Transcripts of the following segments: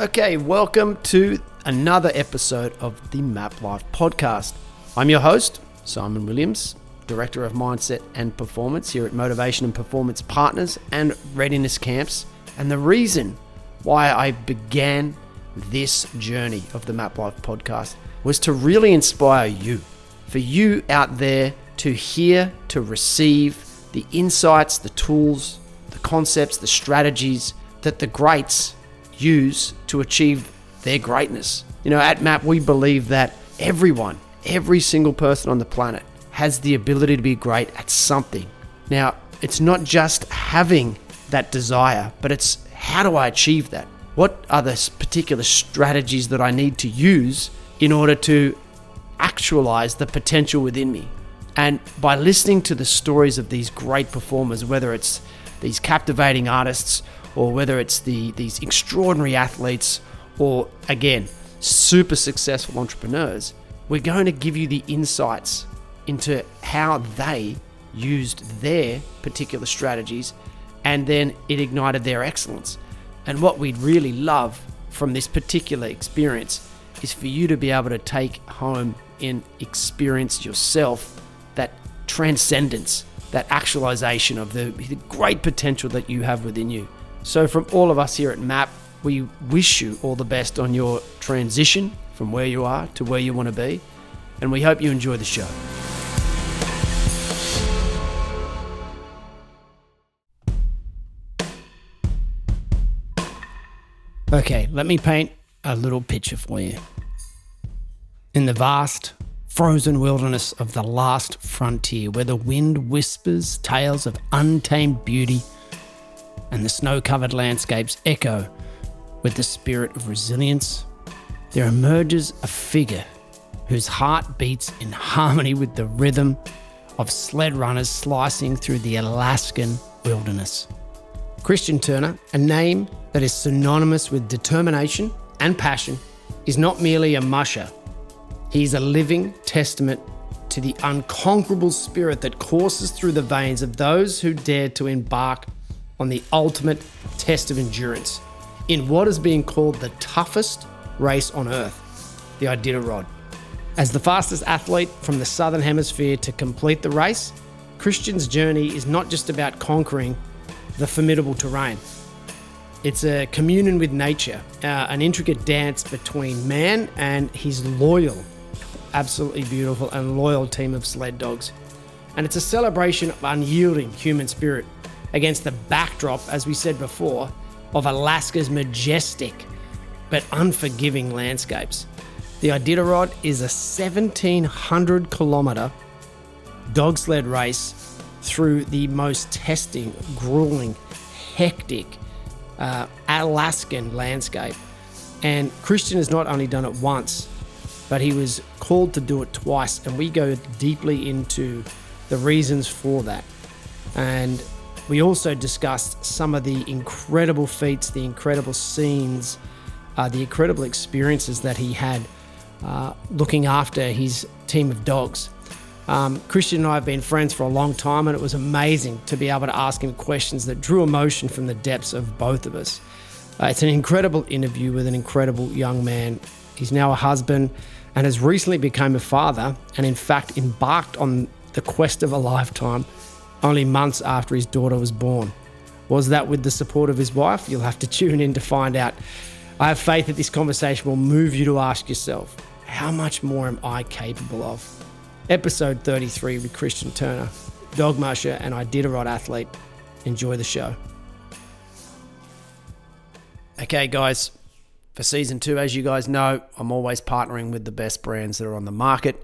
Okay, welcome to another episode of the Map Life podcast. I'm your host, Simon Williams, Director of Mindset and Performance here at Motivation and Performance Partners and Readiness Camps. And the reason why I began this journey of the Map Life podcast was to really inspire you, for you out there to hear, to receive the insights, the tools, the concepts, the strategies that the greats use to achieve their greatness. You know, at MAP, we believe that everyone, every single person on the planet, has the ability to be great at something. Now, it's not just having that desire, but it's how do I achieve that? What are the particular strategies that I need to use in order to actualize the potential within me? And by listening to the stories of these great performers, whether it's these captivating artists or whether it's the these extraordinary athletes or again super successful entrepreneurs we're going to give you the insights into how they used their particular strategies and then it ignited their excellence. And what we'd really love from this particular experience is for you to be able to take home and experience yourself that transcendence that actualization of the, the great potential that you have within you so, from all of us here at MAP, we wish you all the best on your transition from where you are to where you want to be, and we hope you enjoy the show. Okay, let me paint a little picture for you. In the vast, frozen wilderness of the last frontier, where the wind whispers tales of untamed beauty and the snow covered landscapes echo with the spirit of resilience, there emerges a figure whose heart beats in harmony with the rhythm of sled runners slicing through the Alaskan wilderness. Christian Turner, a name that is synonymous with determination and passion, is not merely a musher. He is a living testament to the unconquerable spirit that courses through the veins of those who dare to embark on the ultimate test of endurance in what is being called the toughest race on earth, the Iditarod. As the fastest athlete from the Southern Hemisphere to complete the race, Christian's journey is not just about conquering the formidable terrain. It's a communion with nature, uh, an intricate dance between man and his loyal, absolutely beautiful and loyal team of sled dogs. And it's a celebration of unyielding human spirit against the backdrop, as we said before, of Alaska's majestic but unforgiving landscapes. The Iditarod is a 1700 kilometer dog sled race through the most testing, grueling, hectic uh, Alaskan landscape. And Christian has not only done it once, but he was called to do it twice. And we go deeply into the reasons for that. And we also discussed some of the incredible feats, the incredible scenes, uh, the incredible experiences that he had uh, looking after his team of dogs. Um, Christian and I have been friends for a long time, and it was amazing to be able to ask him questions that drew emotion from the depths of both of us. Uh, it's an incredible interview with an incredible young man. He's now a husband and has recently become a father, and in fact embarked on the quest of a lifetime only months after his daughter was born. Was that with the support of his wife? You'll have to tune in to find out. I have faith that this conversation will move you to ask yourself, how much more am I capable of? Episode 33 with Christian Turner, dog musher and Iditarod athlete. Enjoy the show. Okay, guys, for season two, as you guys know, I'm always partnering with the best brands that are on the market,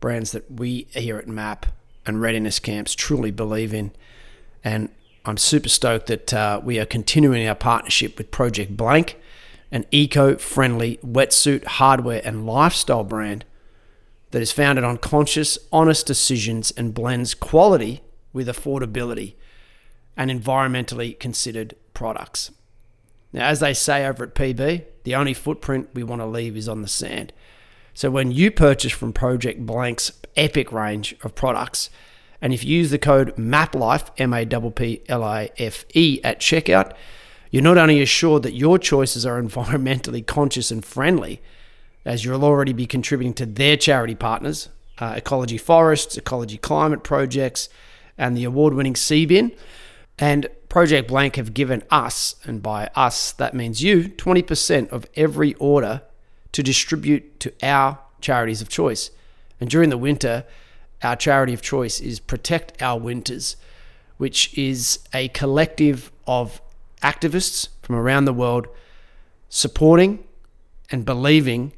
brands that we here at MAP and readiness camps truly believe in. And I'm super stoked that uh, we are continuing our partnership with Project Blank, an eco friendly wetsuit hardware and lifestyle brand that is founded on conscious, honest decisions and blends quality with affordability and environmentally considered products. Now, as they say over at PB, the only footprint we want to leave is on the sand. So when you purchase from Project Blank's epic range of products, and if you use the code MAPLIFE, M A P P L I F E, at checkout, You're not only assured that your choices are environmentally conscious and friendly, as you'll already be contributing to their charity partners, uh, Ecologi Forests, Ecologi Climate Projects, and the award winning Seabin. And Project Blank have given us, and by us, that means you, 20% of every order to distribute to our charities of choice. And during the winter, our charity of choice is Protect Our Winters, which is a collective of activists from around the world supporting and believing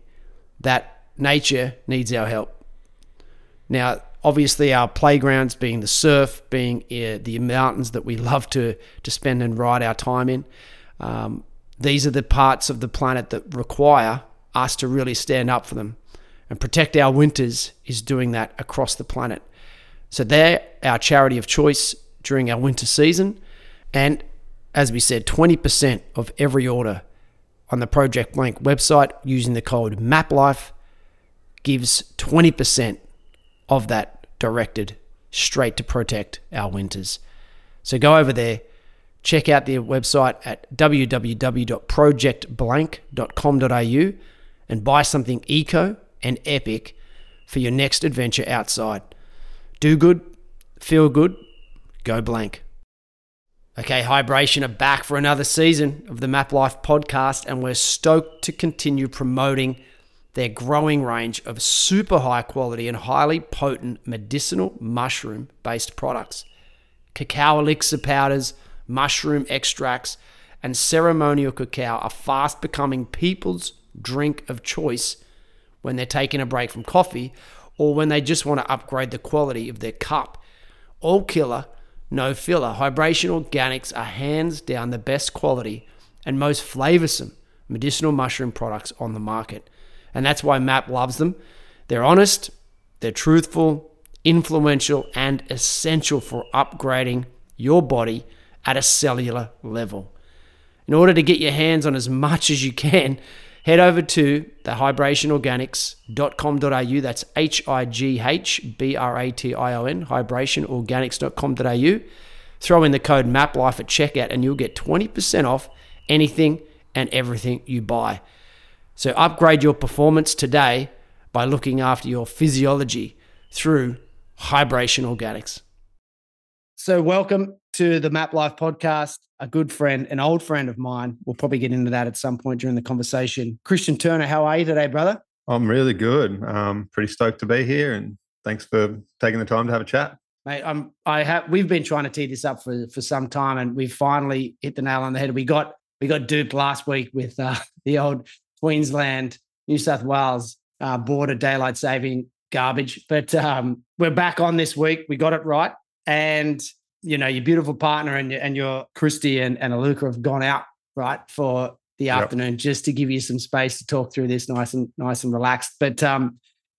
that nature needs our help. Now, obviously, our playgrounds being the surf, being uh, the mountains that we love to, to spend and ride our time in, um, these are the parts of the planet that require us to really stand up for them. And Protect Our Winters is doing that across the planet. So they're our charity of choice during our winter season. And as we said, 20% of every order on the Project Blank website using the code MAPLIFE gives 20% of that directed straight to protect our winters. So go over there, check out the website at www.projectblank.com.au and buy something eco and epic for your next adventure outside. Do good, feel good, go blank. Okay, Highbration are back for another season of the Map Life podcast, and we're stoked to continue promoting their growing range of super high quality and highly potent medicinal mushroom based products. Cacao elixir powders, mushroom extracts, and ceremonial cacao are fast becoming people's drink of choice when they're taking a break from coffee or when they just want to upgrade the quality of their cup. All killer no filler. Highbration Organics are hands down the best quality and most flavorsome medicinal mushroom products on the market. And that's why MAP loves them. They're honest, they're truthful, influential, and essential for upgrading your body at a cellular level. In order to get your hands on as much as you can, head over to the highbrationorganics.com.au. That's H I G H B R A T I O N, highbrationorganics.com.au. Throw in the code MAPLIFE at checkout and you'll get 20% off anything and everything you buy. So upgrade your performance today by looking after your physiology through Highbration Organics. So, welcome to the Map Life podcast. A good friend, an old friend of mine. We'll probably get into that at some point during the conversation. Christian Turner, how are you today, brother? I'm really good. Um, pretty stoked to be here, and thanks for taking the time to have a chat. Mate, I'm, I have. We've been trying to tee this up for for some time, and we finally hit the nail on the head. We got we got duped last week with uh, the old Queensland, New South Wales uh, border daylight saving garbage, but um, we're back on this week. We got it right and you know your beautiful partner and your, and your Christy and, and Aluka have gone out right for the yep. afternoon just to give you some space to talk through this nice and nice and relaxed. But um,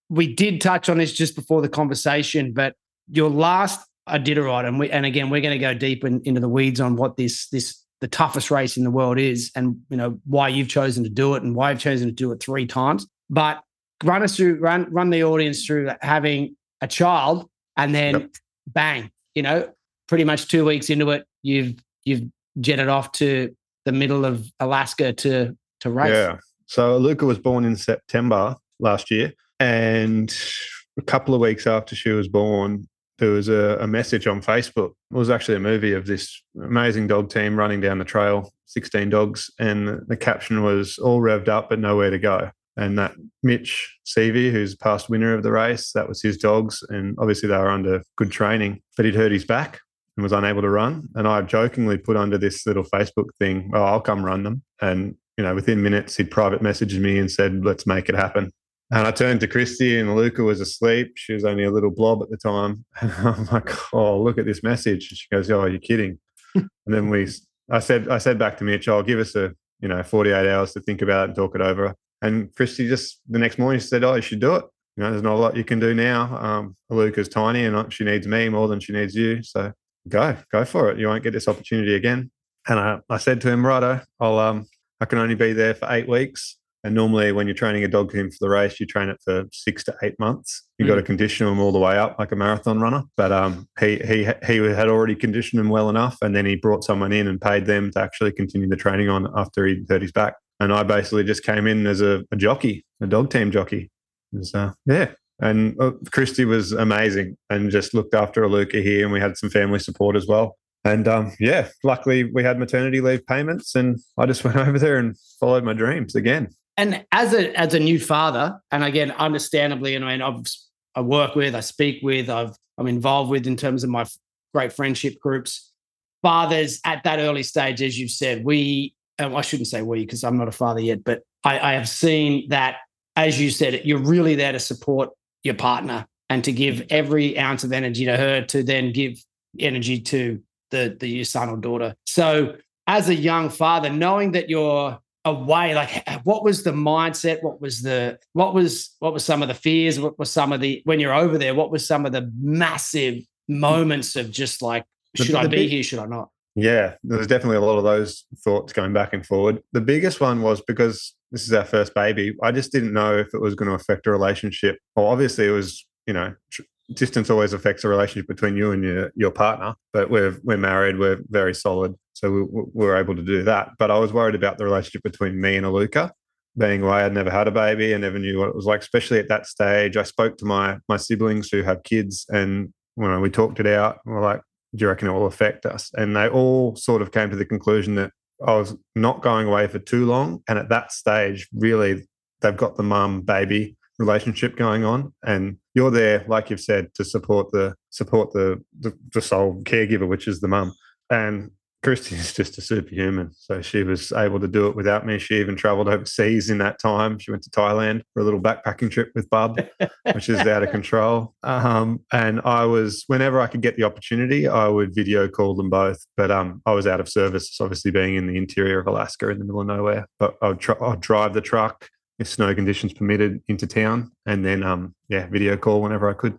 we did touch on this just before the conversation. But your last Iditarod, and we and again we're going to go deep in, into the weeds on what this this the toughest race in the world is, and you know why you've chosen to do it and why you've chosen to do it three times. But run us through run run the audience through having a child and then yep. bang you know, pretty much two weeks into it, you've you've jetted off to the middle of Alaska to to race. Yeah. So Luca was born in September last year, and a couple of weeks after she was born, there was a, a, message on Facebook. It was actually a movie of this amazing dog team running down the trail, 16 dogs, and the caption was all revved up but nowhere to go and that Mitch Seavey, who's past winner of the race, that was his dogs, and obviously they were under good training, but he'd hurt his back and was unable to run. And I jokingly put under this little Facebook thing, "Oh, I'll come run them." And you know, within minutes, he'd private messaged me and said, "Let's make it happen." And I turned to Christy, and Luca was asleep. She was only a little blob at the time. And I'm like, "Oh, look at this message." She goes, "Oh, you're kidding." and then we, I said, I said back to Mitch, "I'll oh, give us a, you know, 48 hours to think about it and talk it over." And Christy just the next morning she said, "Oh, you should do it. You know, there's not a lot you can do now. Um, Luca's tiny, and she needs me more than she needs you. So go, go for it. You won't get this opportunity again." And I, I said to him, "Righto, I'll um, I can only be there for eight weeks. And normally, when you're training a dog team for the race, you train it for six to eight months. You have got to condition them all the way up like a marathon runner. But um, he he he had already conditioned them well enough, and then he brought someone in and paid them to actually continue the training on after he hurt his back. And I basically just came in as a, a jockey, a dog team jockey. Was, uh, yeah, and uh, Christy was amazing and just looked after Aluka here, and we had some family support as well. And um, yeah, luckily we had maternity leave payments, and I just went over there and followed my dreams again. And as a as a new father, and again, understandably, and I mean, I've I work with, I speak with, I've I'm involved with in terms of my great friendship groups. Fathers at that early stage, as you've said, we I shouldn't say we because I'm not a father yet, but I, I have seen that, as you said, you're really there to support your partner and to give every ounce of energy to her to then give energy to the, the your son or daughter. So as a young father, knowing that you're away, like what was the mindset? What was the what was what was some of the fears? What was some of the when you're over there, what was some of the massive moments of just like, should the, the I be big, here? Should I not? Yeah, there's definitely a lot of those thoughts going back and forward. The biggest one was because this is our first baby. I just didn't know if it was going to affect a relationship. Well, obviously, it was, you know, tr- distance always affects a relationship between you and your your partner. But we're we're married. We're very solid, so we, we were able to do that. But I was worried about the relationship between me and Aluka. Being away, I'd never had a baby. I never knew what it was like, especially at that stage. I spoke to my my siblings who have kids, and when we talked it out, we're like, do you reckon it will affect us? And they all sort of came to the conclusion that I was not going away for too long. And at that stage, really, they've got the mum baby relationship going on, and you're there, like you've said, to support the support the the, the sole caregiver, which is the mum. And Christy is just a superhuman. So she was able to do it without me. She even traveled overseas in that time. She went to Thailand for a little backpacking trip with Bub, which is out of control. Um, and I was, whenever I could get the opportunity, I would video call them both. But um, I was out of service, obviously being in the interior of Alaska in the middle of nowhere. But I'd, tr- I'd drive the truck if snow conditions permitted into town and then, um, yeah, video call whenever I could.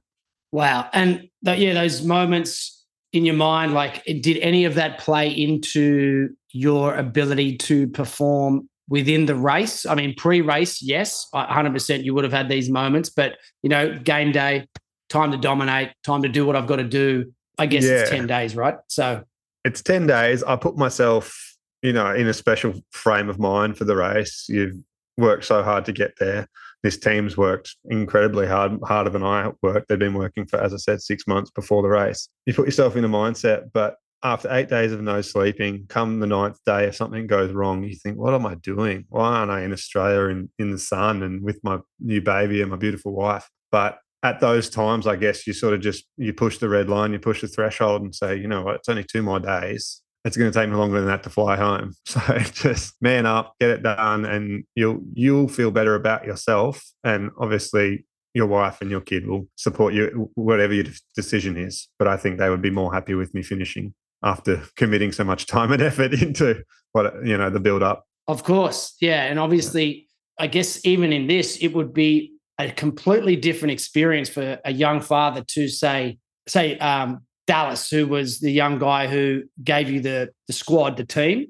Wow. And th- yeah, those moments in your mind like did any of that play into your ability to perform within the race? I mean pre-race yes 100% you would have had these moments but you know game day time to dominate time to do what i've got to do i guess yeah. it's 10 days right? So it's 10 days. I put myself you know in a special frame of mind for the race. You've worked so hard to get there this team's worked incredibly hard, harder than I worked. They've been working for, as I said, six months before the race. You put yourself in a mindset, but after eight days of no sleeping, come the ninth day, if something goes wrong, you think, what am I doing? Why aren't I in Australia in, in the sun and with my new baby and my beautiful wife? But at those times, I guess you sort of just you push the red line, you push the threshold and say, you know what, it's only two more days it's going to take me longer than that to fly home. So just man up, get it done, and you'll you'll feel better about yourself. And obviously, your wife and your kid will support you, whatever your decision is. But I think they would be more happy with me finishing after committing so much time and effort into what you know the build up. Of course, yeah, and obviously, I guess even in this, it would be a completely different experience for a young father to say, say, um, Dallas, who was the young guy who gave you the the squad, the team,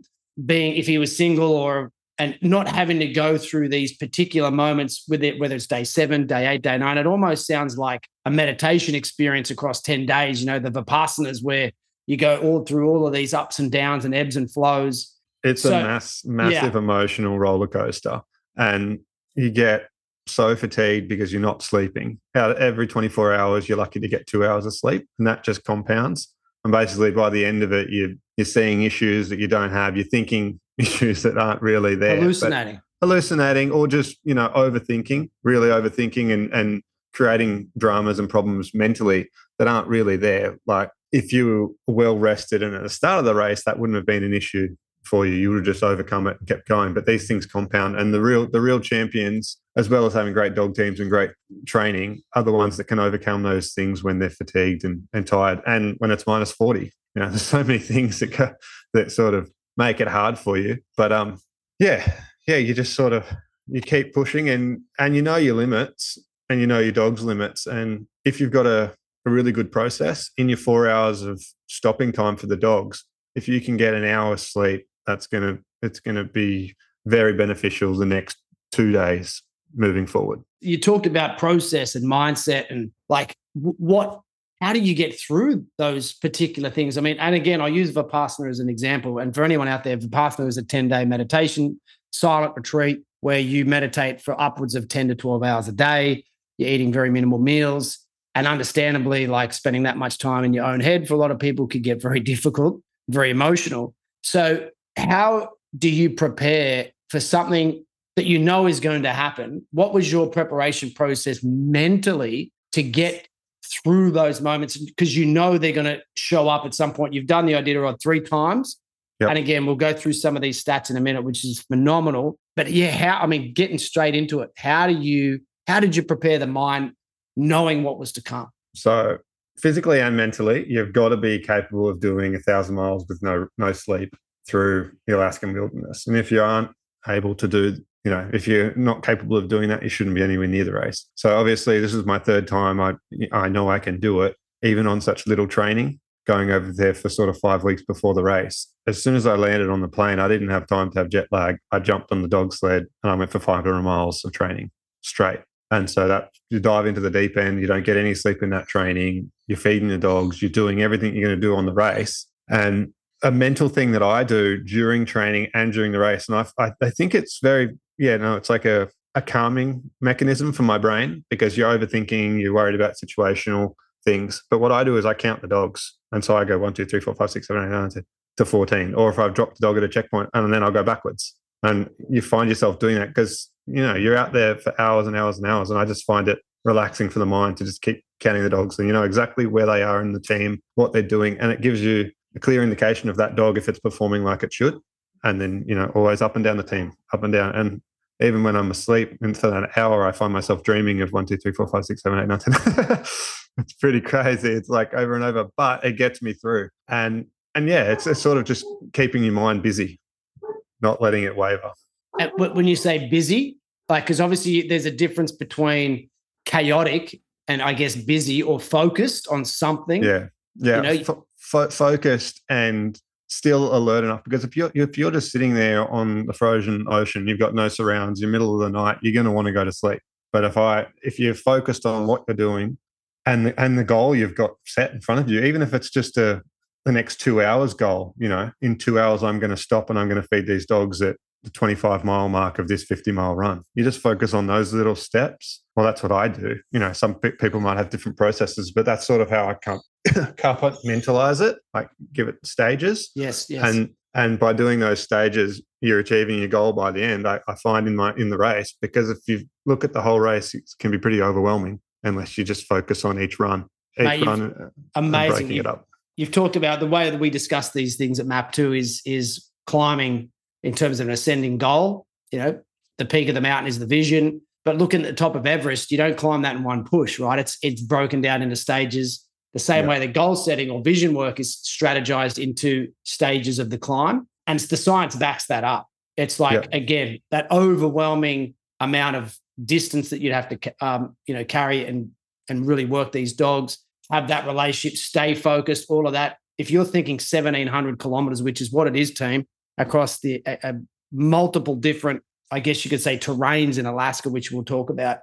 being if he was single or and not having to go through these particular moments with it, whether it's day seven, day eight, day nine, it almost sounds like a meditation experience across 10 days, you know, the Vipassanas where you go all through all of these ups and downs and ebbs and flows. It's so, a mass, massive yeah. emotional roller coaster. And you get so fatigued because you're not sleeping. Out of every 24 hours, you're lucky to get two hours of sleep, and that just compounds. And basically, by the end of it, you you're seeing issues that you don't have. You're thinking issues that aren't really there. Hallucinating. Hallucinating, or just you know overthinking, really overthinking, and and creating dramas and problems mentally that aren't really there. Like if you were well rested and at the start of the race, that wouldn't have been an issue for you. You would have just overcome it and kept going. But these things compound, and the real the real champions, as well as having great dog teams and great training, are the ones that can overcome those things when they're fatigued and, and tired, and when it's minus forty. You know, there's so many things that go, that sort of make it hard for you. But um, yeah, yeah, you just sort of you keep pushing, and and you know your limits, and you know your dog's limits, and if you've got a a really good process in your four hours of stopping time for the dogs if you can get an hour sleep that's going to it's going to be very beneficial the next two days moving forward. You talked about process and mindset and like what how do you get through those particular things? I mean, and again, I'll use Vipassana as an example. And for anyone out there, Vipassana is a 10 day meditation, silent retreat where you meditate for upwards of 10 to 12 hours a day. You're eating very minimal meals. And understandably, like spending that much time in your own head for a lot of people could get very difficult, very emotional. So, how do you prepare for something that you know is going to happen? What was your preparation process mentally to get through those moments? Because you know they're going to show up at some point. You've done the Iditarod three times. Yep. And again, we'll go through some of these stats in a minute, which is phenomenal. But yeah, how I mean, getting straight into it, how do you how did you prepare the mind knowing what was to come? So physically and mentally, you've got to be capable of doing a thousand miles with no no sleep through the Alaskan wilderness. And if you aren't able to do, you know, if you're not capable of doing that, you shouldn't be anywhere near the race. So obviously, this is my third time. I I know I can do it, even on such little training going over there for sort of five weeks before the race. As soon as I landed on the plane, I didn't have time to have jet lag. I jumped on the dog sled and I went for 500 miles of training straight. And so that you dive into the deep end, you don't get any sleep in that training. You're feeding the dogs, you're doing everything you're going to do on the race. And a mental thing that I do during training and during the race, and I, I, I think it's very, yeah, no, it's like a, a calming mechanism for my brain because you're overthinking, you're worried about situational things. But what I do is I count the dogs. And so I go one, two, three, four, five, six, seven, eight, nine, 10 to 14. Or if I've dropped the dog at a checkpoint and then I'll go backwards. And you find yourself doing that because, you know, you're out there for hours and hours and hours. And I just find it relaxing for the mind to just keep counting the dogs and you know exactly where they are in the team, what they're doing. And it gives you a clear indication of that dog if it's performing like it should. And then, you know, always up and down the team, up and down. And even when I'm asleep, and for that hour, I find myself dreaming of one, two, three, four, five, six, seven, eight, nine, ten. it's pretty crazy. It's like over and over, but it gets me through. And and yeah, it's, it's sort of just keeping your mind busy, not letting it waver. Uh, when you say busy, like because obviously there's a difference between chaotic and I guess busy or focused on something. Yeah, yeah, you know, F- focused and still alert enough because if you're if you're just sitting there on the frozen ocean, you've got no surrounds, you're middle of the night, you're going to want to go to sleep. But if I if you're focused on what you're doing and the, and the goal you've got set in front of you, even if it's just a the next two hours goal, you know, in two hours I'm going to stop and I'm going to feed these dogs at the 25 mile mark of this 50 mile run. You just focus on those little steps. Well, that's what I do. You know, some people might have different processes, but that's sort of how I compartmentalize it, like give it stages. Yes, yes. And and by doing those stages, you're achieving your goal by the end. I, I find in my in the race because if you look at the whole race, it can be pretty overwhelming unless you just focus on each run, each Mate, run, amazing. breaking you've, it up. You've talked about the way that we discuss these things at Map Two is is climbing in terms of an ascending goal. You know, the peak of the mountain is the vision, but looking at the top of Everest, you don't climb that in one push, right? It's it's broken down into stages. The same yeah. way that goal setting or vision work is strategized into stages of the climb, and the science backs that up. It's like yeah. again that overwhelming amount of distance that you'd have to um, you know carry and and really work these dogs, have that relationship, stay focused, all of that. If you're thinking 1700 kilometers, which is what it is, team, across the multiple different, I guess you could say, terrains in Alaska, which we'll talk about.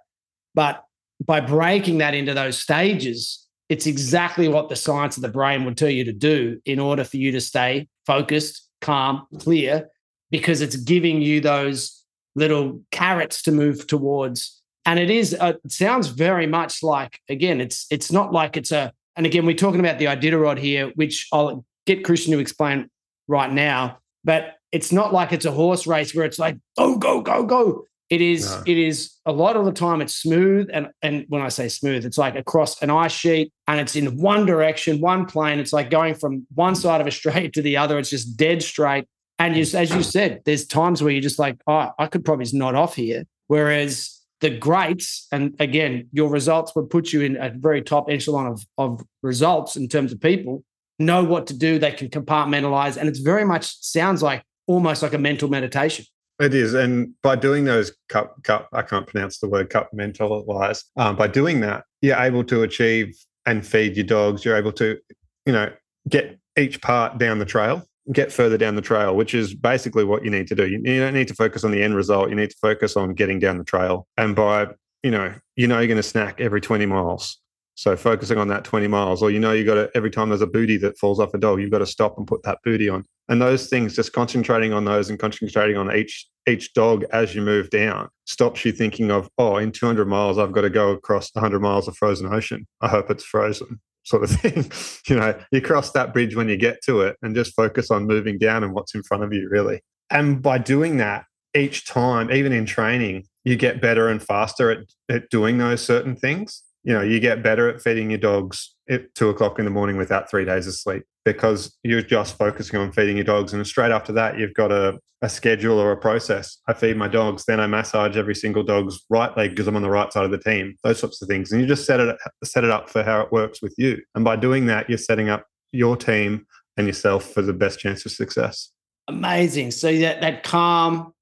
But by breaking that into those stages, it's exactly what the science of the brain would tell you to do in order for you to stay focused, calm, clear, because it's giving you those little carrots to move towards. And it is, uh, it sounds very much like, again, it's it's not like it's a, and again, we're talking about the Iditarod here, which I'll get Christian to explain right now but it's not like it's a horse race where it's like go go go go. It is no. it is a lot of the time it's smooth and and when I say smooth, it's like across an ice sheet and it's in one direction, one plane. It's like going from one side of a straight to the other. It's just dead straight. And you, as you said, there's times where you're just like, oh, I could probably not off here. Whereas the greats, and again, your results would put you in a very top echelon of, of results in terms of people know what to do. They can compartmentalize. And it's very much sounds like almost like a mental meditation. It is. And by doing those cup, cup, I can't pronounce the word cup mentalize. Um, by doing that, you're able to achieve and feed your dogs. You're able to, you know, get each part down the trail get further down the trail, which is basically what you need to do. You, you don't need to focus on the end result. You need to focus on getting down the trail. And by, you know, you know you're going to snack every 20 miles. So focusing on that 20 miles, or you know, you got to every time there's a booty that falls off a dog, you've got to stop and put that booty on. And those things, just concentrating on those and concentrating on each each dog as you move down, stops you thinking of, oh, in 200 miles, I've got to go across 100 miles of frozen ocean. I hope it's frozen, sort of thing. you know, you cross that bridge when you get to it, and just focus on moving down and what's in front of you, really. And by doing that, each time, even in training, you get better and faster at, at doing those certain things you know you get better at feeding your dogs at two o'clock in the morning without three days of sleep because you're just focusing on feeding your dogs. And straight after that you've got a, a schedule or a process. I feed my dogs then i massage every single dog's right leg because i'm on the right side of the team those sorts of things. And you just set it set it up for how it works with you. And by doing that you're setting up your team and yourself for the best chance of success. Amazing. So that that calm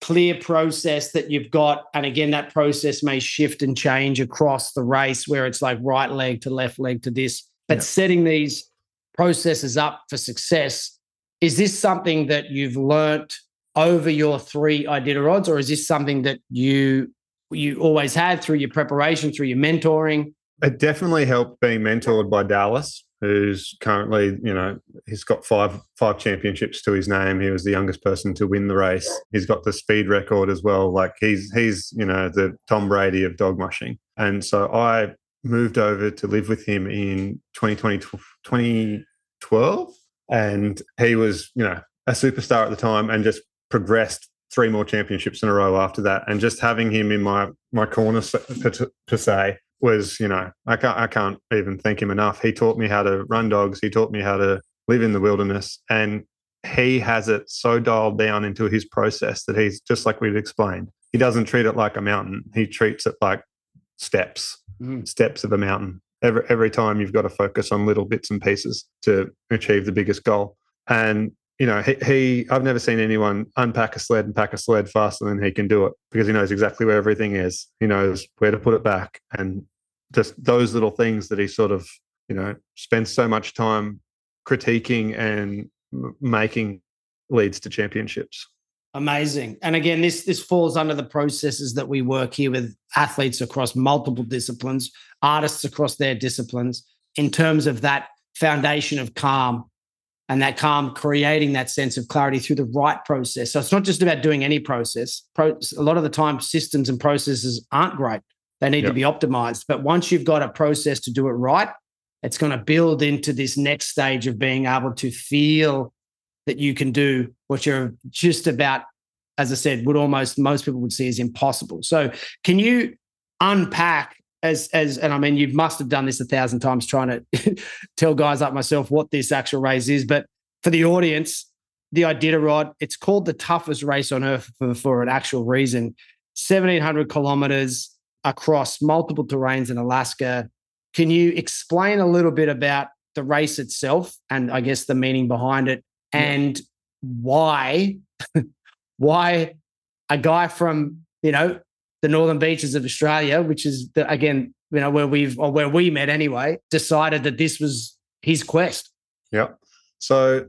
clear process that you've got. And again, that process may shift and change across the race where it's like right leg to left leg to this. But yeah. setting these processes up for success, is this something that you've learnt over your three Iditarods, or is this something that you you always had through your preparation, through your mentoring? It definitely helped being mentored by Dallas who's currently, you know, he's got five five championships to his name. He was the youngest person to win the race. He's got the speed record as well. Like he's he's you know the Tom Brady of dog mushing. And so I moved over to live with him in 2020, 2012, and he was you know a superstar at the time and just progressed three more championships in a row after that. And just having him in my my corner per, per se was, you know, I can't, I can't even thank him enough. He taught me how to run dogs. He taught me how to live in the wilderness. And he has it so dialed down into his process that he's just like we've explained. He doesn't treat it like a mountain. He treats it like steps, mm. steps of a mountain. Every every time you've got to focus on little bits and pieces to achieve the biggest goal. And you know, he, he, I've never seen anyone unpack a sled and pack a sled faster than he can do it because he knows exactly where everything is. He knows where to put it back and just those little things that he sort of, you know, spends so much time critiquing and making leads to championships. Amazing. And again, this this falls under the processes that we work here with athletes across multiple disciplines, artists across their disciplines, in terms of that foundation of calm and that calm, creating that sense of clarity through the right process. So it's not just about doing any process. Pro, a lot of the time, systems and processes aren't great. They need yep. to be optimized. But once you've got a process to do it right, it's going to build into this next stage of being able to feel that you can do what you're just about, as I said, would almost most people would see as impossible. So, can you unpack as as and I mean you must have done this a thousand times trying to tell guys like myself what this actual race is, but for the audience, the Iditarod, it's called the toughest race on earth for, for an actual reason. 1700 kilometers across multiple terrains in Alaska. Can you explain a little bit about the race itself and I guess the meaning behind it and yeah. why why a guy from, you know, the northern beaches of Australia, which is the, again, you know, where we've or where we met anyway, decided that this was his quest. Yeah. So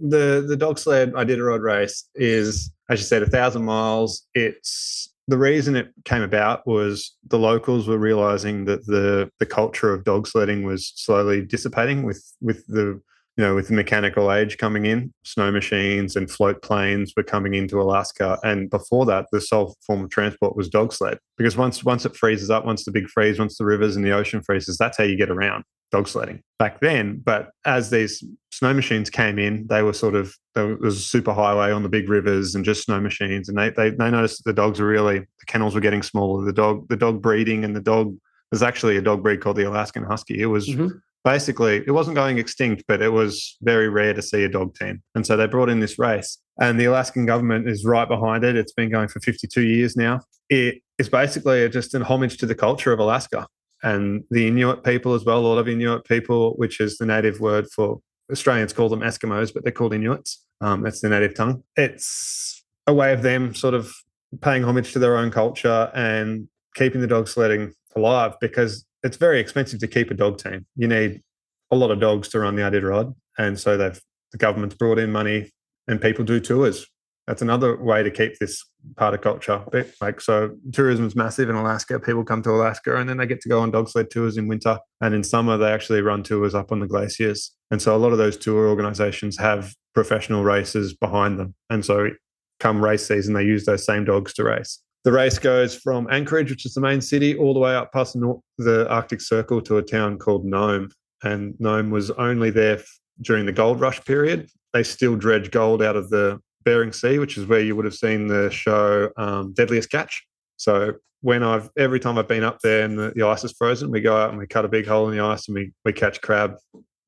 the the dog sled Iditarod race is, as you said, a thousand miles. It's the reason it came about was the locals were realizing that the the culture of dog sledding was slowly dissipating with with the you know, with the mechanical age coming in, snow machines and float planes were coming into Alaska. And before that, the sole form of transport was dog sled. Because once once it freezes up, once the big freeze, once the rivers and the ocean freezes, that's how you get around dog sledding back then. But as these snow machines came in, they were sort of there was a super highway on the big rivers and just snow machines. And they they, they noticed that the dogs were really the kennels were getting smaller. The dog the dog breeding and the dog there's actually a dog breed called the Alaskan Husky. It was mm-hmm basically it wasn't going extinct, but it was very rare to see a dog team. And so they brought in this race. And the Alaskan government is right behind it. It's been going for 52 years now. It is basically just an homage to the culture of Alaska and the Inuit people as well. A lot of Inuit people, which is the native word for Australians call them Eskimos, but they're called Inuits. Um, that's the native tongue. It's a way of them sort of paying homage to their own culture and keeping the dog sledding alive because it's very expensive to keep a dog team. You need a lot of dogs to run the Iditarod, and so they've the government's brought in money and people do tours. That's another way to keep this part of culture. Like so, tourism is massive in Alaska. People come to Alaska and then they get to go on dog sled tours in winter, and in summer they actually run tours up on the glaciers. And so, a lot of those tour organisations have professional races behind them, and so come race season, they use those same dogs to race. The race goes from Anchorage, which is the main city, all the way up past the Arctic Circle to a town called Nome. And Nome was only there during the gold rush period. They still dredge gold out of the Bering Sea, which is where you would have seen the show um, Deadliest Catch. So when I've every time I've been up there and the, the, ice is frozen, we go out and we cut a big hole in the ice and we we catch crab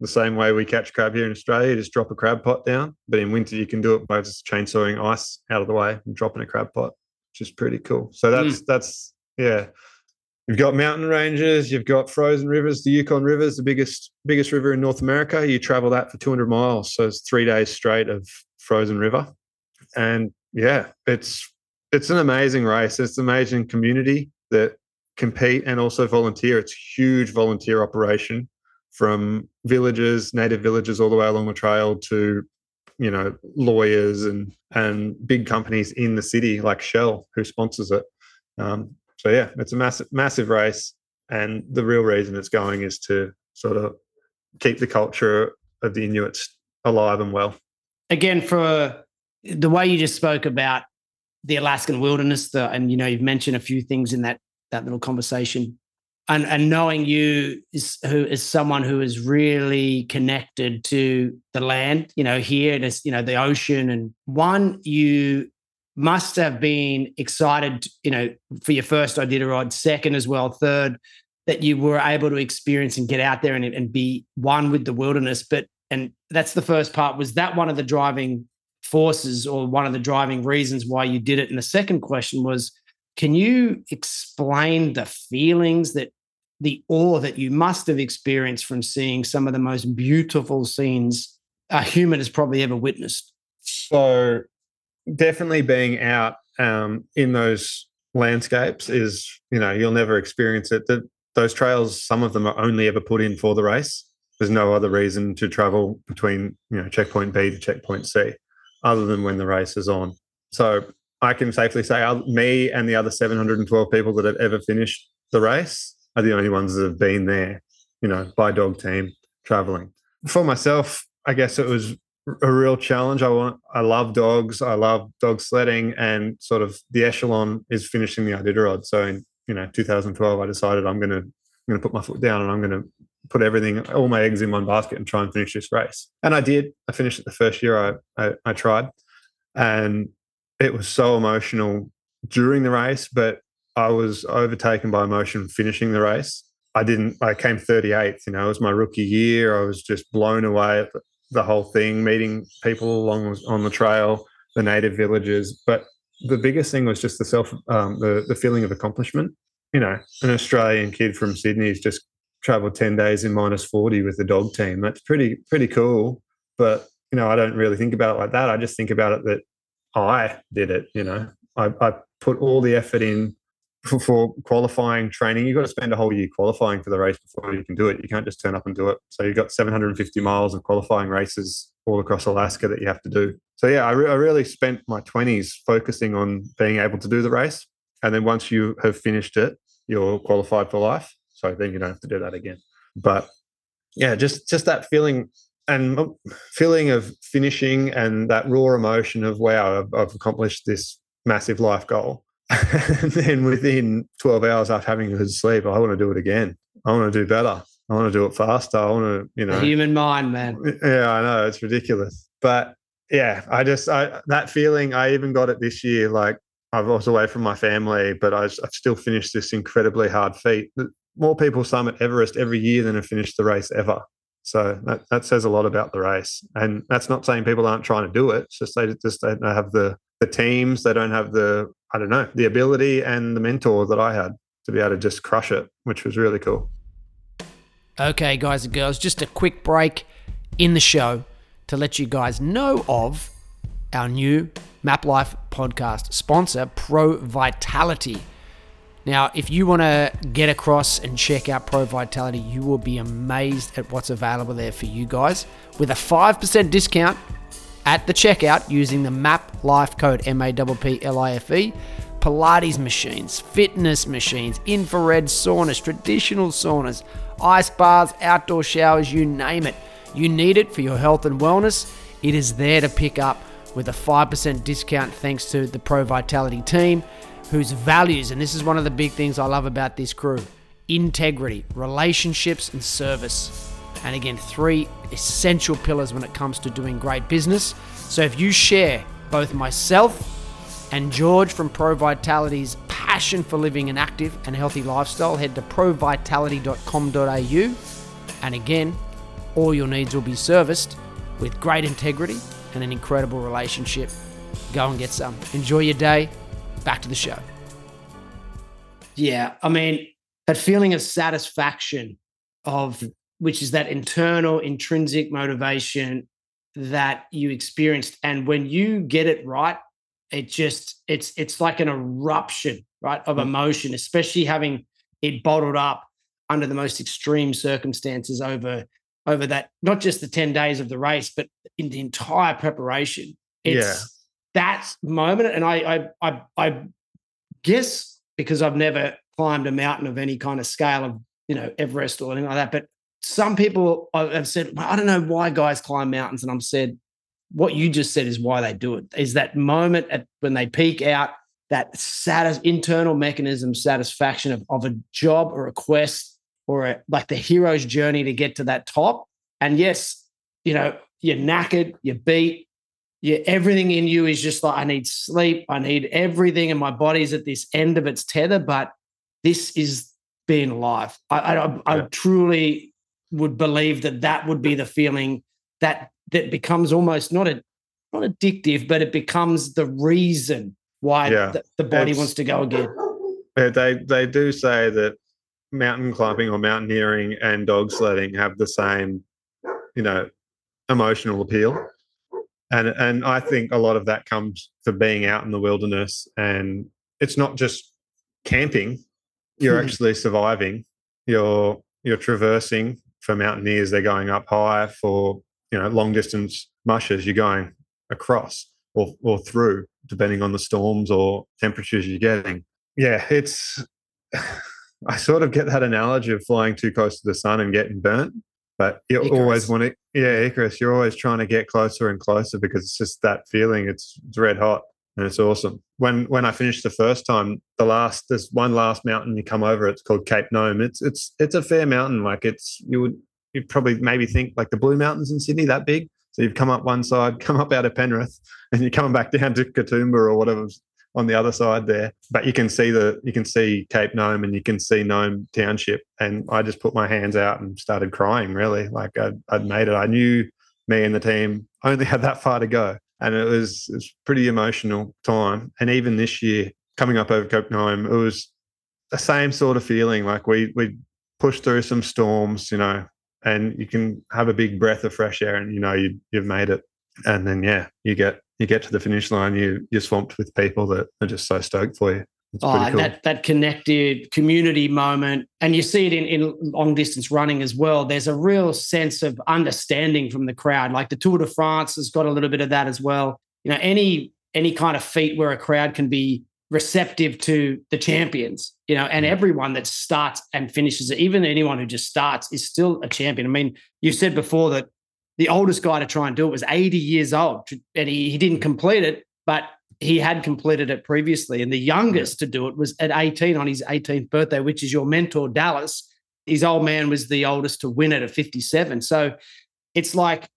the same way we catch crab here in Australia. Just drop a crab pot down, but in winter you can do it by just chainsawing ice out of the way and dropping a crab pot, which is pretty cool. So that's mm. that's yeah. You've got mountain ranges, you've got frozen rivers. The Yukon River is the biggest biggest river in North America. You travel that for 200 miles, so it's three days straight of frozen river and yeah, it's it's an amazing race. It's an amazing community that compete and also volunteer. It's huge volunteer operation from villages, native villages, all the way along the trail to you know lawyers and and big companies in the city like Shell who sponsors it. Um, so yeah, it's a massive massive race, and the real reason it's going is to sort of keep the culture of the Inuits alive and well. Again, for the way you just spoke about the Alaskan wilderness, the, and you know you've mentioned a few things in that that little conversation, and and knowing you is who is someone who is really connected to the land, you know, here and you know the ocean, and one you must have been excited, you know, for your first Iditarod, second as well, third that you were able to experience and get out there and, and be one with the wilderness, but and that's the first part. Was that one of the driving forces or one of the driving reasons why you did it? And the second question was, can you explain the feelings that the awe that you must have experienced from seeing some of the most beautiful scenes a human has probably ever witnessed? So, definitely being out um, in those landscapes is, you know, you'll never experience it. The, those trails, some of them are only ever put in for the race. There's no other reason to travel between, you know, checkpoint B to checkpoint C other than when the race is on. So I can safely say uh, me and the other 712 people that have ever finished the race are the only ones that have been there, you know, by dog team traveling. For myself, I guess it was a real challenge. I want, I love dogs. I love dog sledding, and sort of the echelon is finishing the Iditarod. So in you know 2012, I decided I'm gonna I'm gonna put my foot down and I'm gonna put everything, all my eggs in one basket and try and finish this race. And I did. I finished it the first year I, I, I tried. And it was so emotional during the race, but I was overtaken by emotion finishing the race. I didn't, I came 38th, you know, it was my rookie year. I was just blown away at the whole thing, meeting people along on the trail, the native villages. But the biggest thing was just the self, um, the, the feeling of accomplishment. You know, an Australian kid from Sydney is just traveled 10 days in minus 40 with the dog team. That's pretty, pretty cool. But, you know, I don't really think about it like that. I just think about it that I did it, you know, I, I put all the effort in for, qualifying training. You've got to spend a whole year qualifying for the race before you can do it. You can't just turn up and do it. So you've got 750 miles of qualifying races all across Alaska that you have to do. So yeah, I, re- I really spent my 20s focusing on being able to do the race. And then once you have finished it, you're qualified for life. So then you don't have to do that again. But yeah, just just that feeling and feeling of finishing and that raw emotion of wow, I've, I've accomplished this massive life goal. and then within 12 hours after having a good sleep, I want to do it again. I want to do better. I want to do it faster. I want to, you know, the human mind, man. Yeah, I know it's ridiculous, but yeah, I just I, that feeling. I even got it this year. Like I was away from my family, but I, I still finished this incredibly hard feat more people summit Everest every year than have finished the race ever. So that, that says a lot about the race. And that's not saying people aren't trying to do it. It's just they just don't have the the teams, they don't have the, I don't know, the ability and the mentor that I had to be able to just crush it, which was really cool. Okay, guys and girls, just a quick break in the show to let you guys know of our new Map Life podcast sponsor, Pro Vitality. Now, if you want to get across and check out Pro Vitality, you will be amazed at what's available there for you guys with a 5% discount at the checkout using the MAP Life code M A P P L I F E. Pilates machines, fitness machines, infrared saunas, traditional saunas, ice baths, outdoor showers, you name it. You need it for your health and wellness. It is there to pick up with a 5% discount thanks to the Pro Vitality team, whose values, and this is one of the big things I love about this crew integrity, relationships, and service. And again, three essential pillars when it comes to doing great business. So if you share both myself and George from Pro Vitality's passion for living an active and healthy lifestyle, head to provitality.com.au. And again, all your needs will be serviced with great integrity and an incredible relationship. Go and get some. Enjoy your day. Back to the show. Yeah, I mean, that feeling of satisfaction of which is that internal intrinsic motivation that you experienced and when you get it right it just it's it's like an eruption right of mm. emotion especially having it bottled up under the most extreme circumstances over over that not just the 10 days of the race but in the entire preparation it's yeah. That moment and I, I i i guess because i've never climbed a mountain of any kind of scale of you know everest or anything like that but some people have said i don't know why guys climb mountains and i'm said what you just said is why they do it. Is that moment at when they peak out that satis- internal mechanism satisfaction of, of a job or a quest or a, like the hero's journey to get to that top. And yes you know you're knackered you're beat you everything in you is just like i need sleep i need everything and my body's at this end of its tether but this is being alive i, I, I, I truly would believe that that would be the feeling that that becomes almost not a not addictive, but it becomes the reason why yeah, the, the, body wants to go again. They they do say that mountain climbing or mountaineering and dog sledding have the same, you know, emotional appeal. And and I think a lot of that comes for being out in the wilderness and it's not just camping, you're hmm. actually surviving. You're you're traversing for mountaineers, they're going up high for you know long distance mushers you're going across or, or through depending on the storms or temperatures you're getting yeah it's i sort of get that analogy of flying too close to the sun and getting burnt but you always want to yeah Icarus you're always trying to get closer and closer because it's just that feeling it's, it's red hot and it's awesome. When when i finished the first time the last there's one last mountain you come over it's called cape nome. It's it's it's a fair mountain like it's you would you'd probably maybe think like the Blue Mountains in Sydney, that big. So you've come up one side, come up out of Penrith, and you're coming back down to Katoomba or whatever's on the other side there. But you can see the you can see Cape Nome and you can see Nome Township. And I just put my hands out and started crying. Really, like I'd, I'd made it. I knew me and the team only had that far to go, and it was it was pretty emotional time. And even this year, coming up over Cape Nome, it was the same sort of feeling. Like we we pushed through some storms, you know, and you can have a big breath of fresh air and you know you, you've made it and then yeah you get you get to the finish line you you're swamped with people that are just so stoked for you it's oh, cool. that that connected community moment, and you see it in, in long distance running as well. There's a real sense of understanding from the crowd. Like the Tour de France has got a little bit of that as well. You know, any any kind of feat where a crowd can be receptive to the champions, you know, and mm. everyone that starts and finishes it, even anyone who just starts is still a champion. I mean, you said before that the oldest guy to try and do it was 80 years old and he, he didn't mm. complete it, but he had completed it previously. And the youngest to do it was at 18 on his 18th birthday, which is your mentor, Dallas. His old man was the oldest to win it at 57. So it's like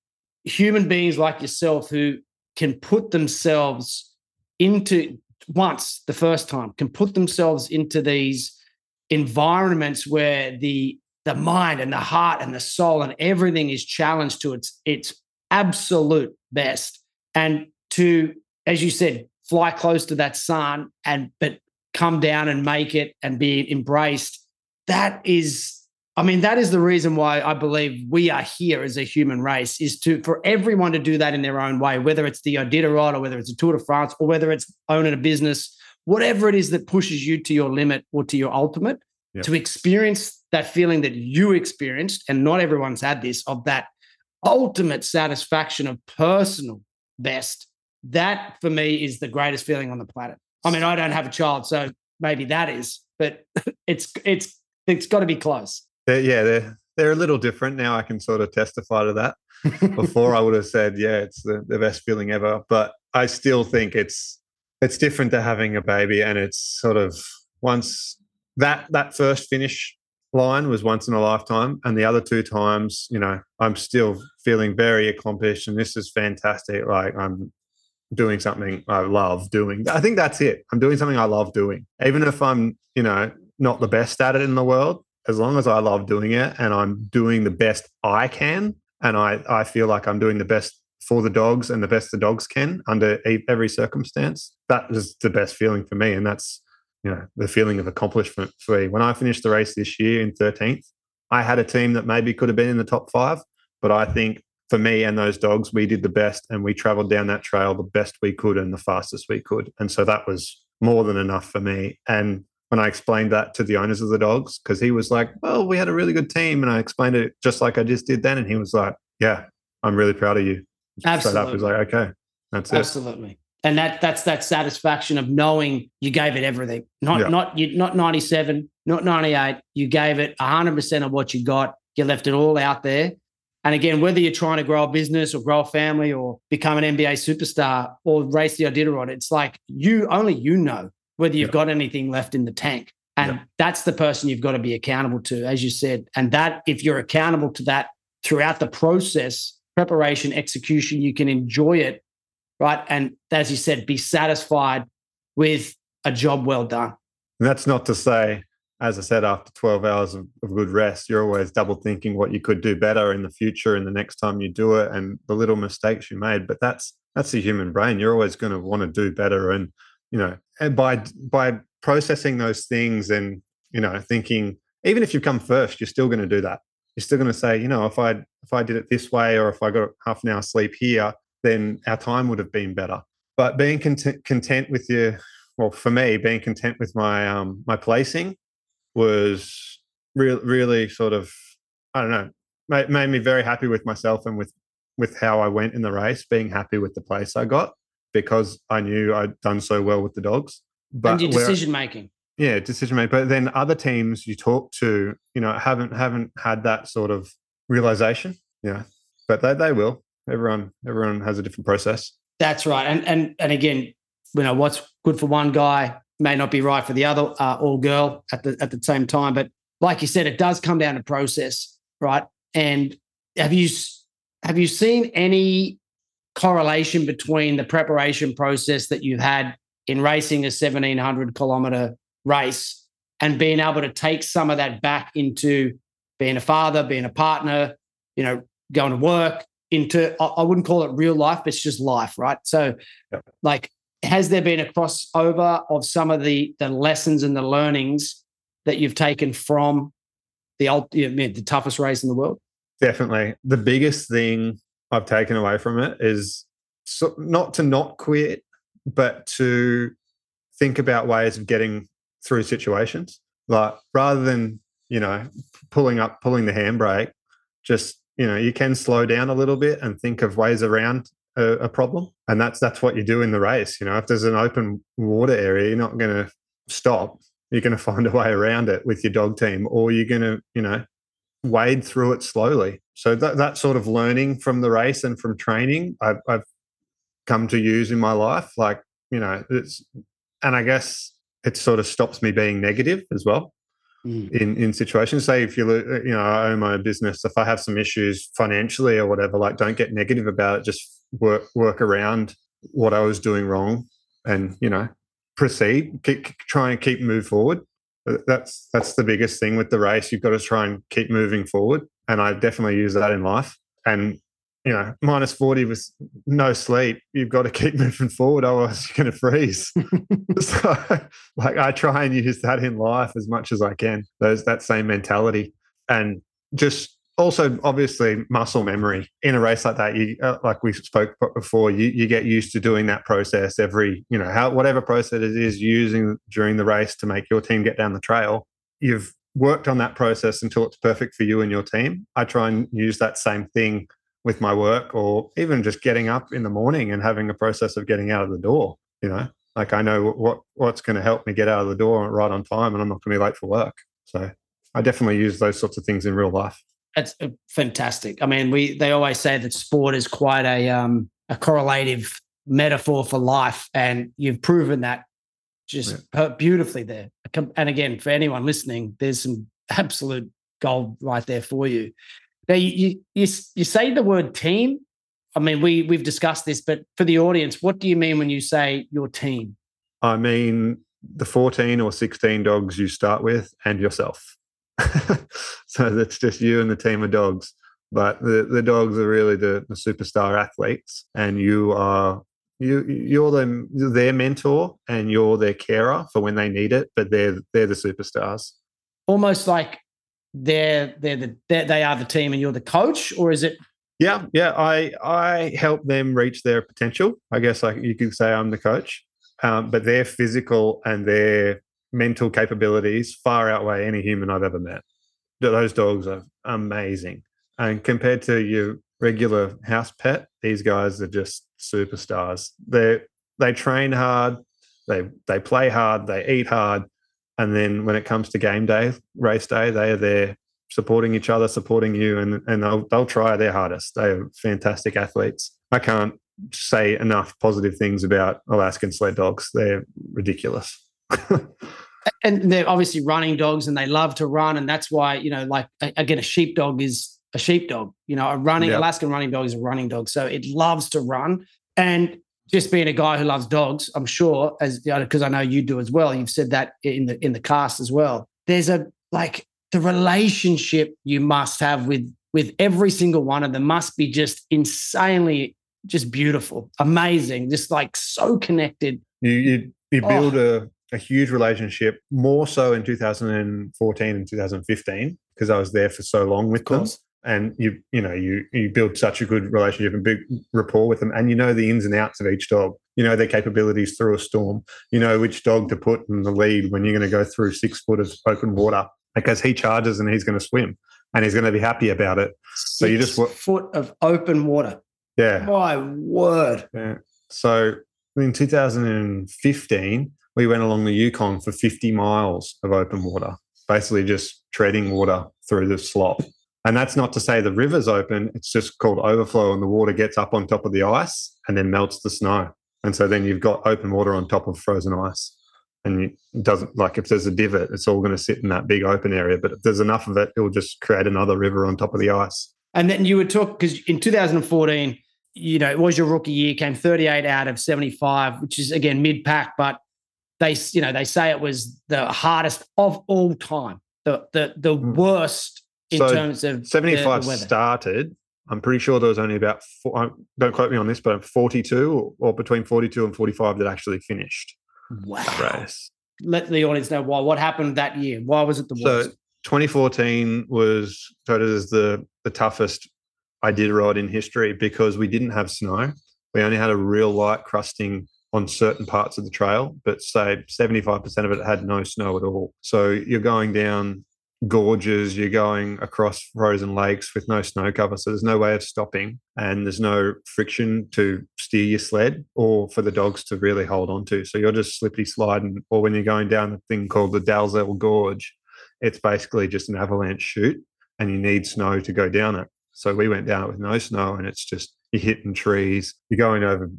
human beings like yourself who can put themselves into once the first time can put themselves into these environments where the the mind and the heart and the soul and everything is challenged to its its absolute best. And to as you said fly close to that sun and but come down and make it and be embraced. That is I mean, that is the reason why I believe we are here as a human race is to for everyone to do that in their own way, whether it's the Iditarod or whether it's a Tour de France or whether it's owning a business whatever it is that pushes you to your limit or to your ultimate, yep. to experience that feeling that you experienced, and not everyone's had this, of that ultimate satisfaction of personal best. That for me is the greatest feeling on the planet. I mean, I don't have a child, so maybe that is, but it's it's it's got to be close. They're, yeah, they're they're a little different now. I can sort of testify to that. Before I would have said, yeah, it's the, the best feeling ever, but I still think it's it's different to having a baby, and it's sort of once that that first finish line was once in a lifetime, and the other two times, you know, I'm still feeling very accomplished, and this is fantastic. Like I'm doing something I love doing. I think that's it. I'm doing something I love doing, even if I'm, you know, not the best at it in the world. As long as I love doing it and I'm doing the best I can, and I I feel like I'm doing the best for the dogs and the best the dogs can under every circumstance. That is the best feeling for me, and that's you know the feeling of accomplishment for me. When I finished the race this year in 13th, I had a team that maybe could have been in the top five, but I think for me and those dogs, we did the best, and we travelled down that trail the best we could and the fastest we could, and so that was more than enough for me. And when I explained that to the owners of the dogs, because he was like, "Well, we had a really good team," and I explained it just like I just did then, and he was like, "Yeah, I'm really proud of you." Absolutely. So that was like, okay, that's it. Absolutely. And that that's that satisfaction of knowing you gave it everything. Not yeah. not you not 97, not 98. You gave it 100% of what you got. You left it all out there. And again, whether you're trying to grow a business or grow a family or become an NBA superstar or race the Iditarod, it's like you only you know whether you've yeah. got anything left in the tank. And yeah. that's the person you've got to be accountable to, as you said. And that if you're accountable to that throughout the process, preparation, execution, you can enjoy it, right? And as you said, be satisfied with a job well done. And that's not to say, as I said, after 12 hours of, of, good rest, you're always double thinking what you could do better in the future and the next time you do it and the little mistakes you made. But that's that's the human brain. You're always going to want to do better. And, you know, and by by processing those things and, you know, thinking, even if you come first, you're still going to do that you're still going to say, you know, if I if I did it this way or if I got half an hour sleep here, then our time would have been better. But being content, content with your, well, for me, being content with my um my placing was real, really sort of, I don't know, made, made me very happy with myself and with with how I went in the race. Being happy with the place I got because I knew I'd done so well with the dogs. But and your decision making yeah decision made but then other teams you talk to you know haven't haven't had that sort of realization yeah but they, they will everyone everyone has a different process. That's right. And and and again you know what's good for one guy may not be right for the other uh, or girl at the at the same time. But like you said it does come down to process right? And have you have you seen any correlation between the preparation process that you've had in racing a 1700 kilometer race and being able to take some of that back into being a father, being a partner, you know, going to work into, I wouldn't call it real life, but it's just life, right? So, like, has there been a crossover of some of the the lessons and the learnings that you've taken from the you know, the toughest race in the world? Definitely. The biggest thing I've taken away from it is so, not to not quit, but to think about ways of getting through situations. Like rather than, you know, pulling up, pulling the handbrake, just, you know, you can slow down a little bit and think of ways around a, a problem. And that's that's what you do in the race. You know, if there's an open water area, you're not gonna stop. You're gonna find a way around it with your dog team, or you're gonna, you know, wade through it slowly. So that that sort of learning from the race and from training, I've, I've come to use in my life. Like you know, it's and I guess it sort of stops me being negative as well mm. in in situations. Say if you you know I own my own business, if I have some issues financially or whatever, like don't get negative about it. Just work work around what I was doing wrong, and you know proceed. Keep, try and keep move forward. That's that's the biggest thing with the race. You've got to try and keep moving forward, and I definitely use that in life. And you know, minus 40 with no sleep, you've got to keep moving forward, otherwise you're going to freeze. so, like, I try and use that in life as much as I can, those that same mentality. And just also obviously muscle memory in a race like that. You uh, like we spoke before. You you get used to doing that process every you know how whatever process it is using during the race to make your team get down the trail. You've worked on that process until it's perfect for you and your team. I try and use that same thing with my work, or even just getting up in the morning and having a process of getting out of the door. You know, like I know what what's going to help me get out of the door right on time, and I'm not going to be late for work. So I definitely use those sorts of things in real life. It's uh, fantastic. I mean, we they always say that sport is quite a um, a correlative metaphor for life, and you've proven that just yeah. beautifully there. And again, for anyone listening, there's some absolute gold right there for you. Now, you you you say the word team. I mean, we we've discussed this, but for the audience, what do you mean when you say your team? I mean the 14 or 16 dogs you start with and yourself. so that's just you and the team of dogs. But the, the dogs are really the, the superstar athletes, and you are you you're them their mentor and you're their carer for when they need it. But they're they're the superstars. Almost like they're they're the they're, they are the team, and you're the coach, or is it? Yeah, yeah. I I help them reach their potential. I guess like you could say I'm the coach, um, but their physical and their mental capabilities far outweigh any human I've ever met. Those dogs are amazing. And compared to your regular house pet, these guys are just superstars. They they train hard, they they play hard, they eat hard, and then when it comes to game day, race day, they are there supporting each other, supporting you, and and they'll they'll try their hardest. They are fantastic athletes. I can't say enough positive things about Alaskan sled dogs. They're ridiculous. and they're obviously running dogs and they love to run. And that's why, you know, like again, a sheepdog is a sheepdog. You know, a running yep. Alaskan running dog is a running dog. So it loves to run. And just being a guy who loves dogs, I'm sure, as because I know you do as well. You've said that in the in the cast as well. There's a like the relationship you must have with with every single one of them must be just insanely just beautiful, amazing, just like so connected. You you, you oh. build oh. a a huge relationship, more so in 2014 and 2015 because I was there for so long with them. And you, you know, you you build such a good relationship and big rapport with them, and you know the ins and outs of each dog. You know their capabilities through a storm. You know which dog to put in the lead when you're going to go through six foot of open water because he charges and he's going to swim and he's going to be happy about it. Six so you just foot of open water. Yeah. My word. Yeah. So in 2015, we went along the Yukon for 50 miles of open water, basically just treading water through the slop. And that's not to say the river's open, it's just called overflow, and the water gets up on top of the ice and then melts the snow. And so then you've got open water on top of frozen ice. And it doesn't like if there's a divot, it's all going to sit in that big open area. But if there's enough of it, it will just create another river on top of the ice. And then you would talk because in 2014, you know, it was your rookie year, came 38 out of 75, which is again mid pack, but they you know they say it was the hardest of all time, the the the mm. worst in so terms of 75 the, the started. I'm pretty sure there was only about four, um, don't quote me on this, but 42 or, or between 42 and 45 that actually finished. Wow. Race. Let the audience know why. What happened that year? Why was it the worst? So 2014 was voted as the the toughest Iditarod in history because we didn't have snow. We only had a real light crusting on certain parts of the trail, but say 75% of it had no snow at all. So you're going down gorges, you're going across frozen lakes with no snow cover. So there's no way of stopping and there's no friction to steer your sled or for the dogs to really hold on to. So you're just slippy sliding. Or when you're going down a thing called the Dalzell Gorge, it's basically just an avalanche chute and you need snow to go down it. So we went down it with no snow and it's just you're hitting trees, you're going over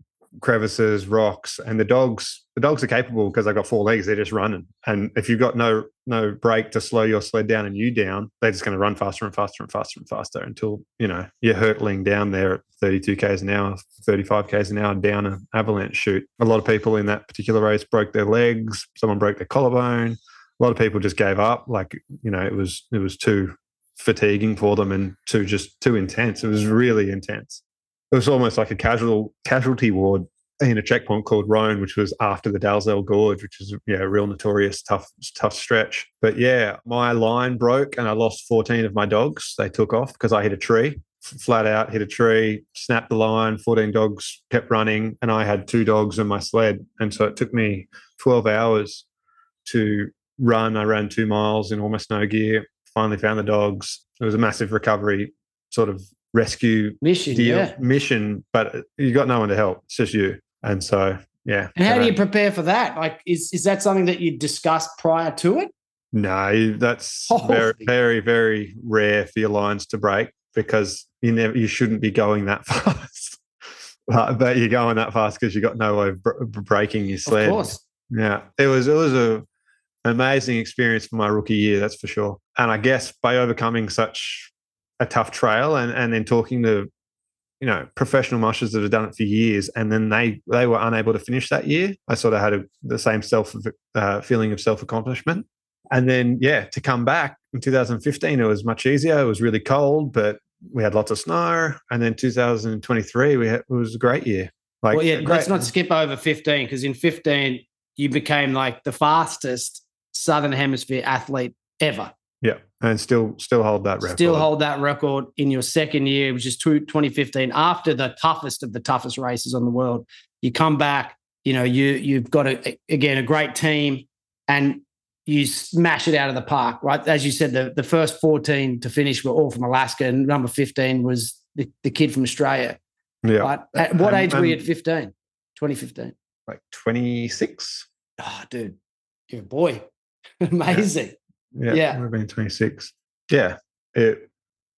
crevices, rocks, and the dogs. The dogs are capable because they've got four legs. They're just running, and if you've got no no brake to slow your sled down and you down, they're just going to run faster and faster and faster and faster until you know you're hurtling down there at 32 k's an hour, 35 k's an hour down an avalanche chute. A lot of people in that particular race broke their legs. Someone broke their collarbone. A lot of people just gave up. Like you know, it was it was too fatiguing for them and too just too intense. It was really intense it was almost like a casual casualty ward in a checkpoint called Rohn, which was after the Dalzell Gorge, which is yeah, a real notorious tough tough stretch. But yeah, my line broke and I lost 14 of my dogs. They took off because I hit a tree, flat out hit a tree, snapped the line. 14 dogs kept running, and I had two dogs in my sled, and so it took me 12 hours to run. I ran two miles in almost no gear. Finally found the dogs. It was a massive recovery sort of rescue mission, deal yeah. mission, but you got no one to help. It's just you. And so, yeah. And how do you prepare for that? Like, is is that something that you discussed prior to it? No, that's Holy. very, very, very rare for your lines to break because you never, you shouldn't be going that fast. but, but you're going that fast because you got no way of br- breaking your sled. Of course. Yeah, it was it was a amazing experience for my rookie year, that's for sure. And I guess by overcoming such a tough trail and and then talking to you know professional mushers that have done it for years, and then they they were unable to finish that year, I sort of had a, the same self uh, feeling of self accomplishment. And then yeah, to come back in 2015, it was much easier. It was really cold, but we had lots of snow. And then 2023, we had, it was a great year. Like well, yeah, great- let's not skip over 15 because in 15, you became like the fastest Southern Hemisphere athlete ever. Yeah, and still still hold that record. Still hold that record in your second year, which is two- 2015, after the toughest of the toughest races on the world. You come back, you know, you you've got a again a great team and you smash it out of the park, right? As you said, the, the first 14 to finish were all from Alaska, and number 15 was the, the kid from Australia. Yeah, Right? At what And- age were you at 15? 2015. like 26. Oh, dude, you're a boy. Amazing. Yeah, Yeah. have been 26. Yeah, it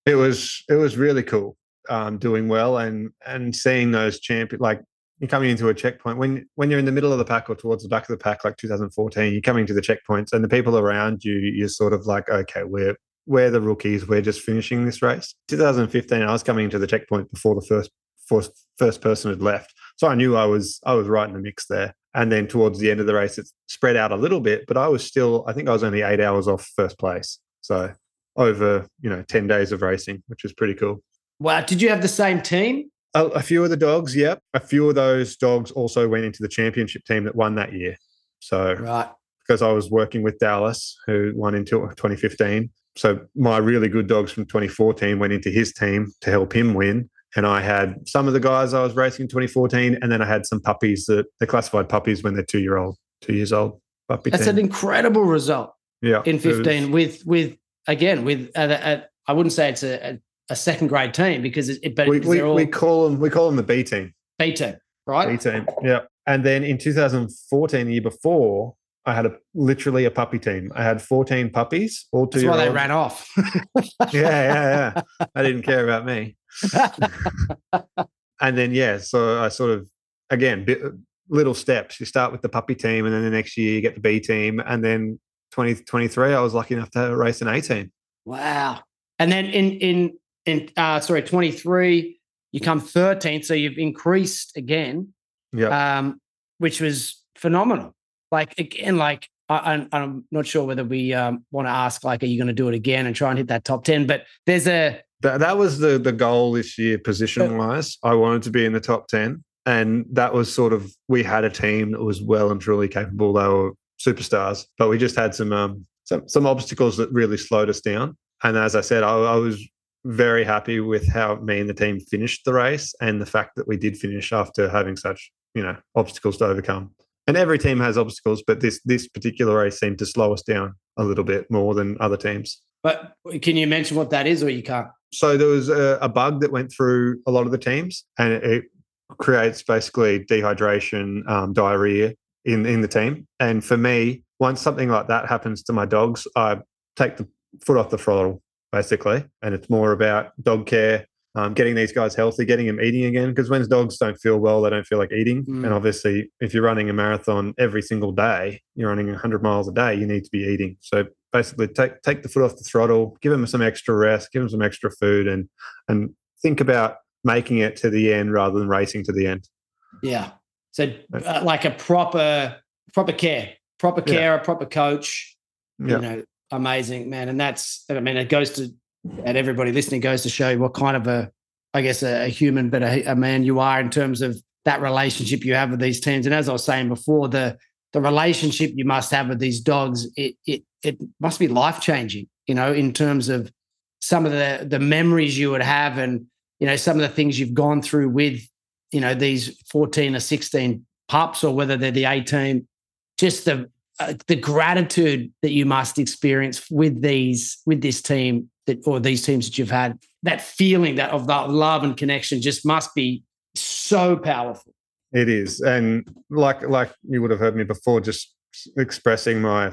it was it was really cool um, doing well and and seeing those champion like you're coming into a checkpoint when when you're in the middle of the pack or towards the back of the pack like 2014 you're coming to the checkpoints and the people around you you're sort of like okay we're we're the rookies we're just finishing this race 2015 I was coming into the checkpoint before the first first first person had left so I knew I was I was right in the mix there and then towards the end of the race it spread out a little bit but I was still I think I was only 8 hours off first place so over you know 10 days of racing which was pretty cool Wow. Did you have the same team? a, a few of the dogs, yep. A few of those dogs also went into the championship team that won that year. So Right. because I was working with Dallas, who won in 2015. So my really good dogs from 2014 went into his team to help him win. And I had some of the guys I was racing in 2014, and then I had some puppies that they're classified puppies when they're two year old, two years old puppy That's team. an incredible result yeah, in it was- 15 with, with again, with, I wouldn't say it's a, a, a second grade team because it, but we, we, all we call them we call them the B team. B team, right? B team. Yeah. And then in 2014, the year before, I had a literally a puppy team. I had 14 puppies, all two That's why they ran off. Yeah, yeah, yeah. I didn't care about me. And then yeah, so I sort of again bit, little steps. You start with the puppy team, and then the next year you get the B team, and then 2023, I was lucky enough to race an A team. wow. And then in, in, in, uh, sorry, 23, you come 13th. So you've increased again. Yeah. um, which was phenomenal. Like again, like I, I'm, I'm not sure whether we um, want to ask, like, are you going to do it again and try and hit that top ten? But there's a That, that was the the goal this year, position wise. I wanted to be in the top ten, and that was sort of we had a team that was well and truly capable. They were superstars, but we just had some um, some some obstacles that really slowed us down. And as I said, I, I was very happy with how me and the team finished the race, and the fact that we did finish after having such you know obstacles to overcome. And every team has obstacles, but this this particular race seemed to slow us down a little bit more than other teams. but can you mention what that is or you can't? so there was a, a bug that went through a lot of the teams and it, it creates basically dehydration um, diarrhea in, in the team and for me once something like that happens to my dogs i take the foot off the throttle basically and it's more about dog care um, getting these guys healthy getting them eating again because when dogs don't feel well they don't feel like eating Mm. and obviously if you're running a marathon every single day you're running 100 miles a day you need to be eating so basically take take the foot off the throttle, give them some extra rest, give them some extra food, and and think about making it to the end rather than racing to the end. Yeah. So uh, like a proper proper care, proper Yeah. care, a proper coach. Yeah, You know, amazing man, and that's I mean it goes to and everybody listening goes to show you what kind of a I guess a, a human, but a, a man you are in terms of that relationship you have with these teams. And as I was saying before, the the relationship you must have with these dogs, it it it must be life changing, you know, in terms of some of the the memories you would have and you know some of the things you've gone through with you know these 14 or 16 pups or whether they're the 18 just the uh, the gratitude that you must experience with these with this team that or these teams that you've had that feeling that of that love and connection just must be so powerful. It is. And like like you would have heard me before just expressing my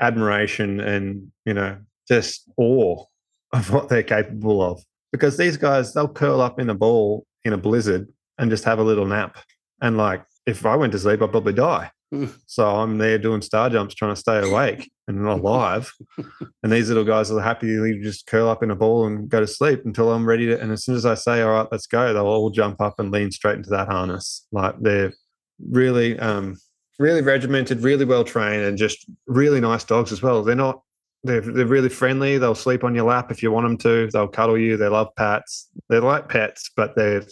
admiration and you know just awe of what they're capable of. Because these guys they'll curl up in a ball in a blizzard and just have a little nap. And like if i went to sleep i'd probably die. so i'm there doing star jumps trying to stay awake and alive and these little guys are happy to just curl up in a ball and go to sleep until i'm ready to and as soon as i say all right let's go they'll all jump up and lean straight into that harness like they're really um really regimented really well trained and just really nice dogs as well they're not they're, they're really friendly. They'll sleep on your lap if you want them to. They'll cuddle you. They love pets. They're like pets, but they're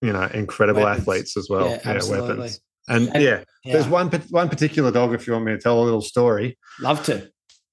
you know incredible weapons. athletes as well. Yeah, yeah weapons. And, yeah, yeah, there's one one particular dog. If you want me to tell a little story, love to.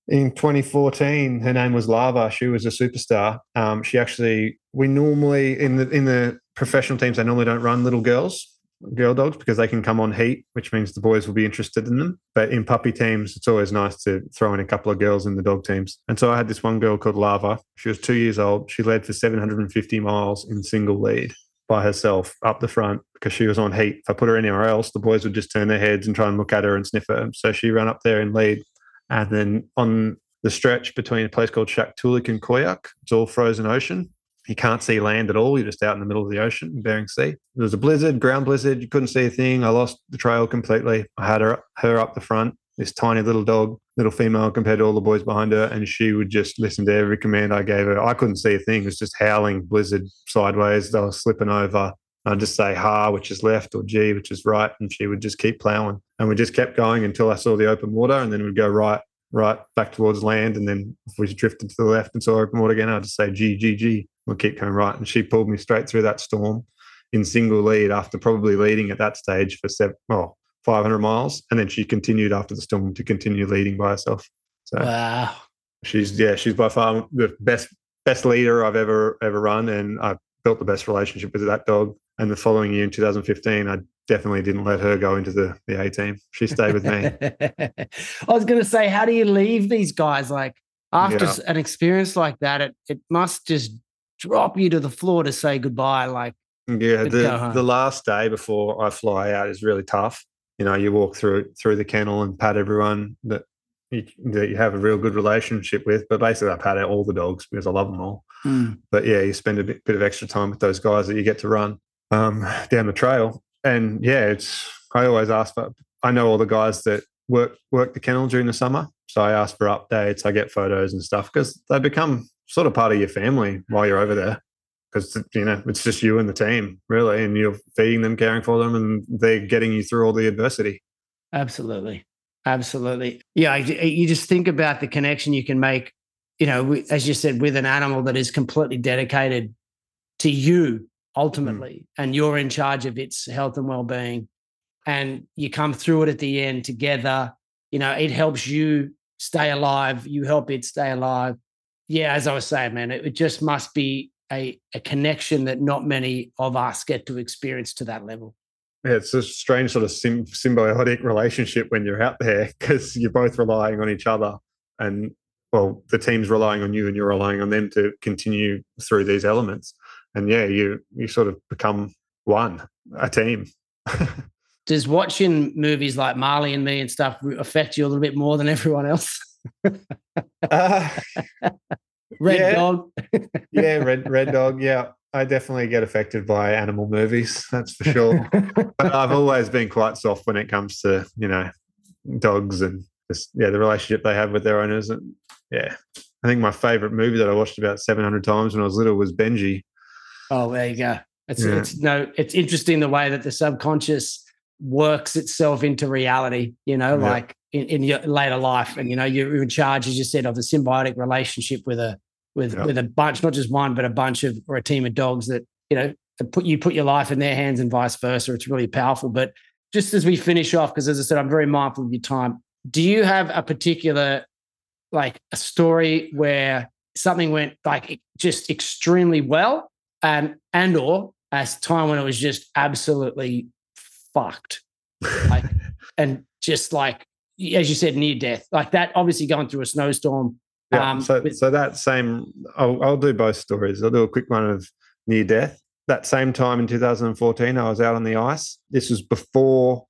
In 2014, her name was Lava. She was a superstar. Um, she actually, we normally in the in the professional teams, they normally don't run little girls girl dogs because they can come on heat, which means the boys will be interested in them. But in puppy teams, it's always nice to throw in a couple of girls in the dog teams. And so I had this one girl called Lava. She was two years old. She led for 750 miles in single lead by herself up the front because she was on heat. If I put her anywhere else, the boys would just turn their heads and try and look at her and sniff her. So she ran up there and lead. And then on the stretch between a place called Shaktoolik and Koyuk, it's all frozen ocean you can't see land at all. You're just out in the middle of the ocean, Bering Sea. There was a blizzard, ground blizzard. You couldn't see a thing. I lost the trail completely. I had her her up the front, this tiny little dog, little female compared to all the boys behind her, and she would just listen to every command I gave her. I couldn't see a thing. It was just howling blizzard sideways. They were slipping over. I'd just say ha, which is left, or G, which is right, and she would just keep plowing. And we just kept going until I saw the open water, and then we'd go right, right back towards land. And then if we drifted to the left and saw open water again, I'd just say G, G, G we'll keep going right. And she pulled me straight through that storm in single lead after probably leading at that stage for seven, oh, 500 miles. And then she continued after the storm to continue leading by herself. So wow. she's, yeah, she's by far the best, best leader I've ever, ever run. And I built the best relationship with that dog. And the following year in 2015, I definitely didn't let her go into the, the A team. She stayed with me. I was going to say, how do you leave these guys? Like after yeah. an experience like that, it, it must just drop you to the floor to say goodbye. Like, yeah, the, the last day before I fly out is really tough. You know, you walk through through the kennel and pat everyone that you, that you have a real good relationship with. But basically, I pat out all the dogs because I love them all. Mm. But yeah, you spend a bit, bit, of extra time with those guys that you get to run um, down the trail. And yeah, it's I always ask for. I know all the guys that work work the kennel during the summer, so I ask for updates. I get photos and stuff because they become sort of part of your family while you're over there because you know it's just you and the team really and you're feeding them caring for them and they're getting you through all the adversity. Absolutely. Absolutely. Yeah you just think about the connection you can make you know as you said with an animal that is completely dedicated to you ultimately mm. and you're in charge of its health and well-being and you come through it at the end together you know it helps you stay alive you help it stay alive. Yeah, as I was saying, man, it, it just must be a, a connection that not many of us get to experience to that level. Yeah, it's a strange sort of sim- symbiotic relationship when you're out there because you're both relying on each other, and well, the team's relying on you, and you're relying on them to continue through these elements. And yeah, you you sort of become one, a team. Does watching movies like Marley and Me and stuff affect you a little bit more than everyone else? uh, red yeah. dog. yeah, red red dog. Yeah, I definitely get affected by animal movies. That's for sure. but I've always been quite soft when it comes to you know dogs and just, yeah the relationship they have with their owners. And yeah, I think my favorite movie that I watched about seven hundred times when I was little was Benji. Oh, there you go. It's, yeah. it's no, it's interesting the way that the subconscious works itself into reality. You know, yeah. like in, in, your later life, and you know you're in charge, as you said, of a symbiotic relationship with a with yeah. with a bunch, not just one, but a bunch of or a team of dogs that you know put you put your life in their hands and vice versa. It's really powerful. But just as we finish off, because as I said, I'm very mindful of your time. Do you have a particular like a story where something went like just extremely well and and or a time when it was just absolutely fucked like and just like as you said near death like that obviously going through a snowstorm yeah, um, so, with, so that same I'll, I'll do both stories i'll do a quick one of near death that same time in 2014 i was out on the ice this was before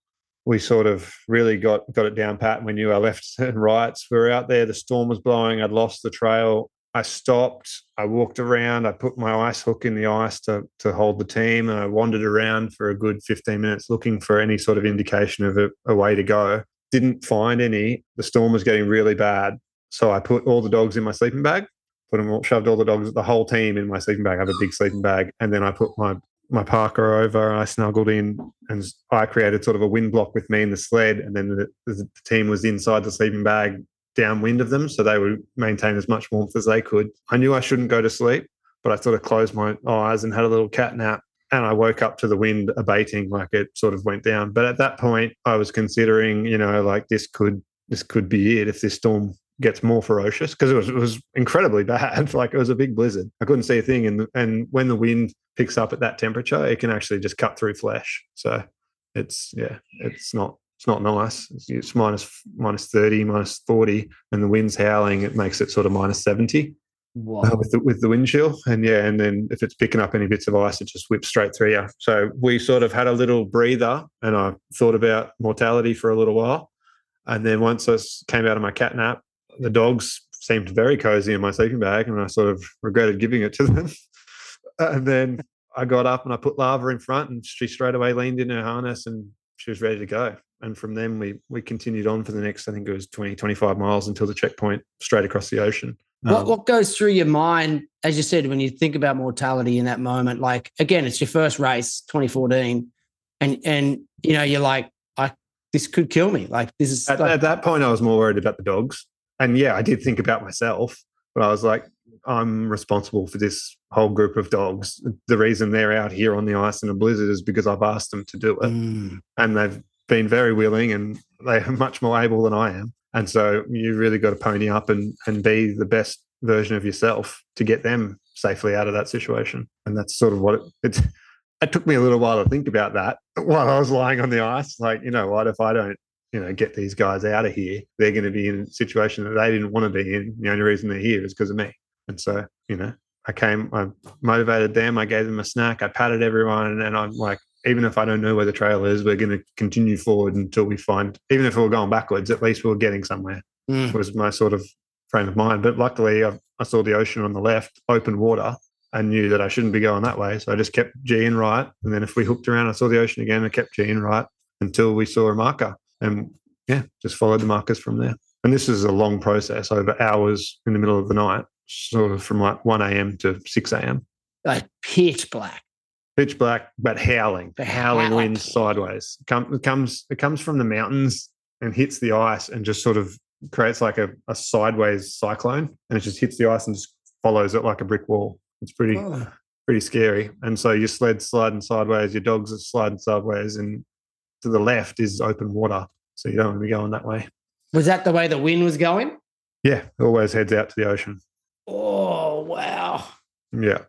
we sort of really got got it down pat. We knew our lefts and rights. We were out there. The storm was blowing. I'd lost the trail. I stopped. I walked around. I put my ice hook in the ice to to hold the team, and I wandered around for a good 15 minutes looking for any sort of indication of a, a way to go. Didn't find any. The storm was getting really bad, so I put all the dogs in my sleeping bag. Put them all, shoved all the dogs, the whole team in my sleeping bag. I have a big sleeping bag, and then I put my my parka over. I snuggled in and I created sort of a wind block with me and the sled. And then the, the, team was inside the sleeping bag downwind of them. So they would maintain as much warmth as they could. I knew I shouldn't go to sleep, but I sort of closed my eyes and had a little cat nap. And I woke up to the wind abating, like it sort of went down. But at that point, I was considering, you know, like this could this could be it if this storm gets more ferocious because it was it was incredibly bad. like it was a big blizzard. I couldn't see a thing, and and when the wind picks up at that temperature, it can actually just cut through flesh. So it's yeah, it's not it's not nice. It's, it's minus minus thirty, minus forty, and the wind's howling. It makes it sort of minus seventy. Uh, with the, with the wind chill, and yeah, and then if it's picking up any bits of ice, it just whips straight through you. So we sort of had a little breather, and I thought about mortality for a little while, and then once I came out of my cat nap, the dogs seemed very cozy in my sleeping bag, and I sort of regretted giving it to them. and then I got up and I put Lava in front, and she straight away leaned in her harness and she was ready to go. And from then we we continued on for the next, I think it was 20, 25 miles until the checkpoint straight across the ocean. What, um, what goes through your mind, as you said, when you think about mortality in that moment? Like again, it's your first race, 2014, and and you know you're like, I this could kill me. Like this is at, like, at that point, I was more worried about the dogs and yeah, I did think about myself, but I was like, I'm responsible for this whole group of dogs. The reason they're out here on the ice in a blizzard is because I've asked them to do it. Mm. And they've been very willing and they're much more able than I am. And so you really got to pony up and, and be the best version of yourself to get them safely out of that situation. And that's sort of what it, it, it took me a little while to think about that while I was lying on the ice. Like, you know, what if I don't you know, get these guys out of here, they're going to be in a situation that they didn't want to be in. The only reason they're here is because of me. And so, you know, I came, I motivated them, I gave them a snack, I patted everyone, and I'm like, even if I don't know where the trail is, we're going to continue forward until we find, even if we are going backwards, at least we are getting somewhere. Mm. Was my sort of frame of mind. But luckily, I, I saw the ocean on the left, open water, and knew that I shouldn't be going that way. So I just kept G in right. And then if we hooked around, I saw the ocean again, I kept G in right until we saw a marker and yeah, just followed the markers from there. And this is a long process over hours in the middle of the night, sort of from like 1 a.m. to 6 a.m. Like pitch black. Pitch black, but howling. The howling wind sideways. It, come, it comes it comes from the mountains and hits the ice and just sort of creates like a, a sideways cyclone and it just hits the ice and just follows it like a brick wall. It's pretty oh. pretty scary. And so your sled sliding sideways, your dogs are sliding sideways, and to the left is open water. So you don't want to be going that way. Was that the way the wind was going? Yeah, always heads out to the ocean. Oh, wow. Yeah.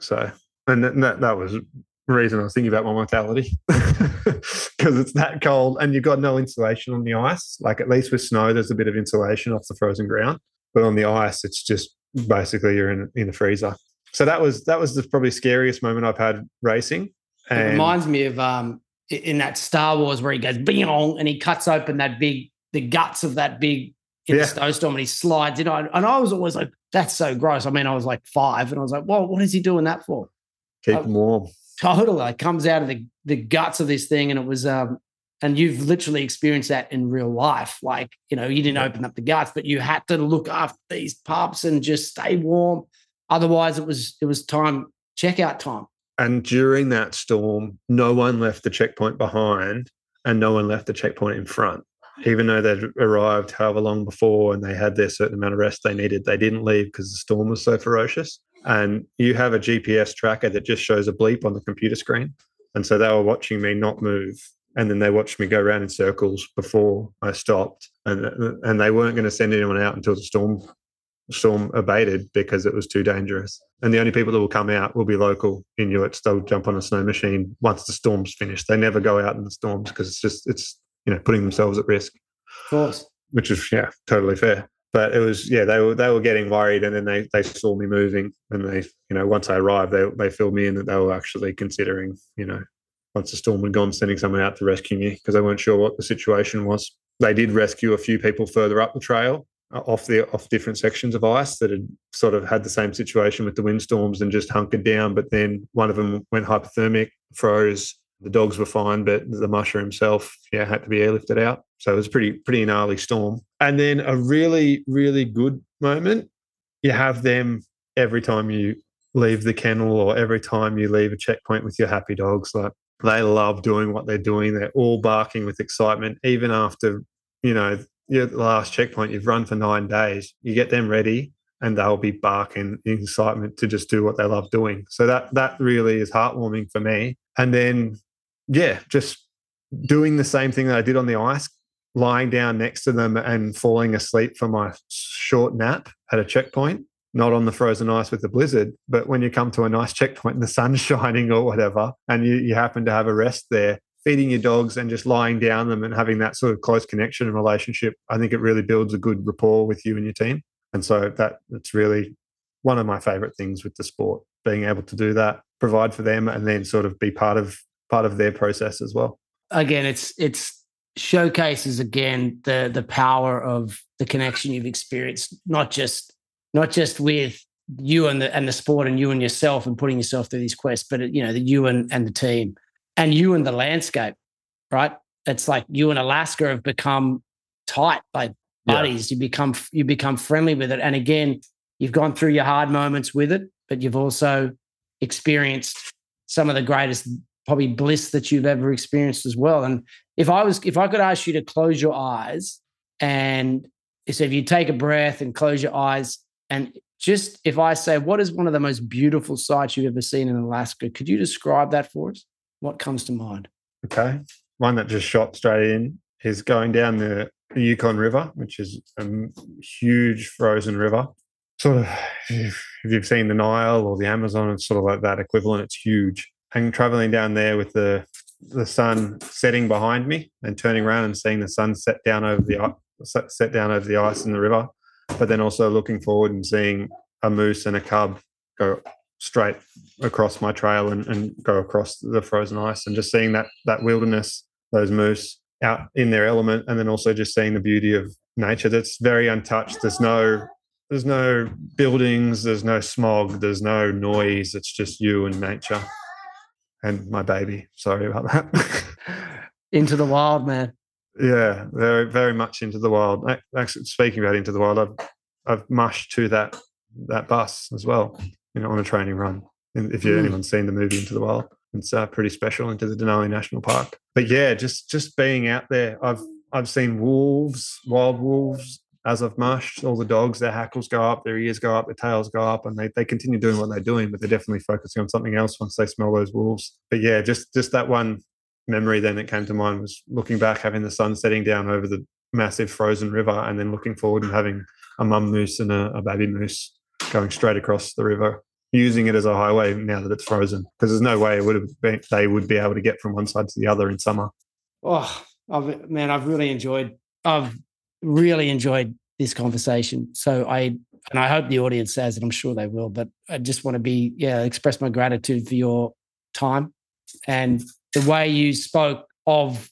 So, and that, that was the reason I was thinking about my mortality because it's that cold and you've got no insulation on the ice. Like at least with snow, there's a bit of insulation off the frozen ground, but on the ice, it's just basically you're in in the freezer. So that was that was the probably scariest moment I've had racing. And it reminds me of um, in that Star Wars where he goes bing and he cuts open that big the guts of that big in yeah. the snowstorm and he slides in. And I was always like, that's so gross. I mean, I was like five and I was like, well, what is he doing that for? Keep him warm. Totally. It comes out of the, the guts of this thing. And it was, um, and you've literally experienced that in real life. Like, you know, you didn't open up the guts, but you had to look after these pups and just stay warm. Otherwise, it was, it was time, checkout time. And during that storm, no one left the checkpoint behind and no one left the checkpoint in front. Even though they'd arrived however long before and they had their certain amount of rest they needed, they didn't leave because the storm was so ferocious. And you have a GPS tracker that just shows a bleep on the computer screen. And so they were watching me not move. And then they watched me go around in circles before I stopped. And, and they weren't going to send anyone out until the storm storm abated because it was too dangerous. And the only people that will come out will be local Inuits. They'll jump on a snow machine once the storm's finished. They never go out in the storms because it's just it's you know putting themselves at risk. Of course. Which is yeah, totally fair. But it was yeah, they were they were getting worried and then they they saw me moving and they, you know, once I arrived, they they filled me in that they were actually considering, you know, once the storm had gone, sending someone out to rescue me because they weren't sure what the situation was. They did rescue a few people further up the trail uh, off the off different sections of ice that had sort of had the same situation with the windstorms and just hunkered down. But then one of them went hypothermic, froze. The dogs were fine, but the musher himself, yeah, had to be airlifted out. So it was pretty pretty gnarly storm. And then a really really good moment. You have them every time you leave the kennel or every time you leave a checkpoint with your happy dogs. Like they love doing what they're doing. They're all barking with excitement, even after you know your last checkpoint, you've run for nine days, you get them ready and they'll be barking in excitement to just do what they love doing. So that that really is heartwarming for me. And then yeah, just doing the same thing that I did on the ice, lying down next to them and falling asleep for my short nap at a checkpoint, not on the frozen ice with the blizzard, but when you come to a nice checkpoint and the sun's shining or whatever, and you, you happen to have a rest there, feeding your dogs and just lying down them and having that sort of close connection and relationship, I think it really builds a good rapport with you and your team. And so that it's really one of my favorite things with the sport, being able to do that, provide for them and then sort of be part of part of their process as well. Again, it's it's showcases again the the power of the connection you've experienced, not just not just with you and the and the sport and you and yourself and putting yourself through these quests, but you know, the you and, and the team and you and the landscape, right? It's like you and Alaska have become tight, like buddies. Yeah. You become you become friendly with it. And again, you've gone through your hard moments with it, but you've also experienced some of the greatest probably bliss that you've ever experienced as well. And if I was if I could ask you to close your eyes and so if you take a breath and close your eyes and just if I say what is one of the most beautiful sights you've ever seen in Alaska, could you describe that for us? What comes to mind? Okay. One that just shot straight in is going down the Yukon River, which is a huge frozen river. Sort of, if you've seen the Nile or the Amazon, it's sort of like that equivalent. It's huge. And traveling down there with the the sun setting behind me and turning around and seeing the sun set down over the set down over the ice in the river, but then also looking forward and seeing a moose and a cub go straight across my trail and, and go across the frozen ice and just seeing that that wilderness, those moose out in their element, and then also just seeing the beauty of nature that's very untouched. There's no there's no buildings, there's no smog, there's no noise. It's just you and nature and my baby. Sorry about that. into the wild, man. Yeah, very very much into the wild. Actually, speaking about into the wild, I've I've mushed to that that bus as well you know, on a training run. If you, mm. anyone's seen the movie Into the Wild, it's uh, pretty special into the Denali National Park. But yeah, just just being out there, I've I've seen wolves, wild wolves, as I've mushed. All the dogs, their hackles go up, their ears go up, their tails go up, and they, they continue doing what they're doing, but they're definitely focusing on something else once they smell those wolves. But yeah, just just that one memory then that came to mind was looking back, having the sun setting down over the massive frozen river, and then looking forward and having a mum moose and a, a baby moose going straight across the river, using it as a highway now that it's frozen. Because there's no way it would have been, they would be able to get from one side to the other in summer. Oh, I've, man, I've really enjoyed. I've really enjoyed this conversation. So I and I hope the audience says it. I'm sure they will. But I just want to be yeah express my gratitude for your time and the way you spoke of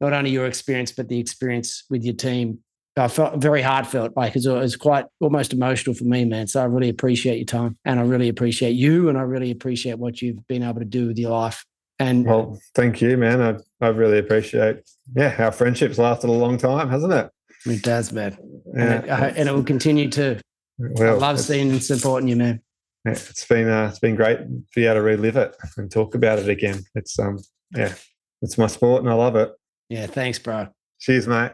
not only your experience but the experience with your team I felt very heartfelt, like it was quite almost emotional for me, man. So I really appreciate your time, and I really appreciate you, and I really appreciate what you've been able to do with your life. And well, thank you, man. I I really appreciate. Yeah, our friendship's lasted a long time, hasn't it? It does, man. Yeah, and, it, and it will continue to. Well, I love seeing and supporting you, man. It's been uh, it's been great to be able to relive it and talk about it again. It's um yeah, it's my sport and I love it. Yeah, thanks, bro. Cheers, mate.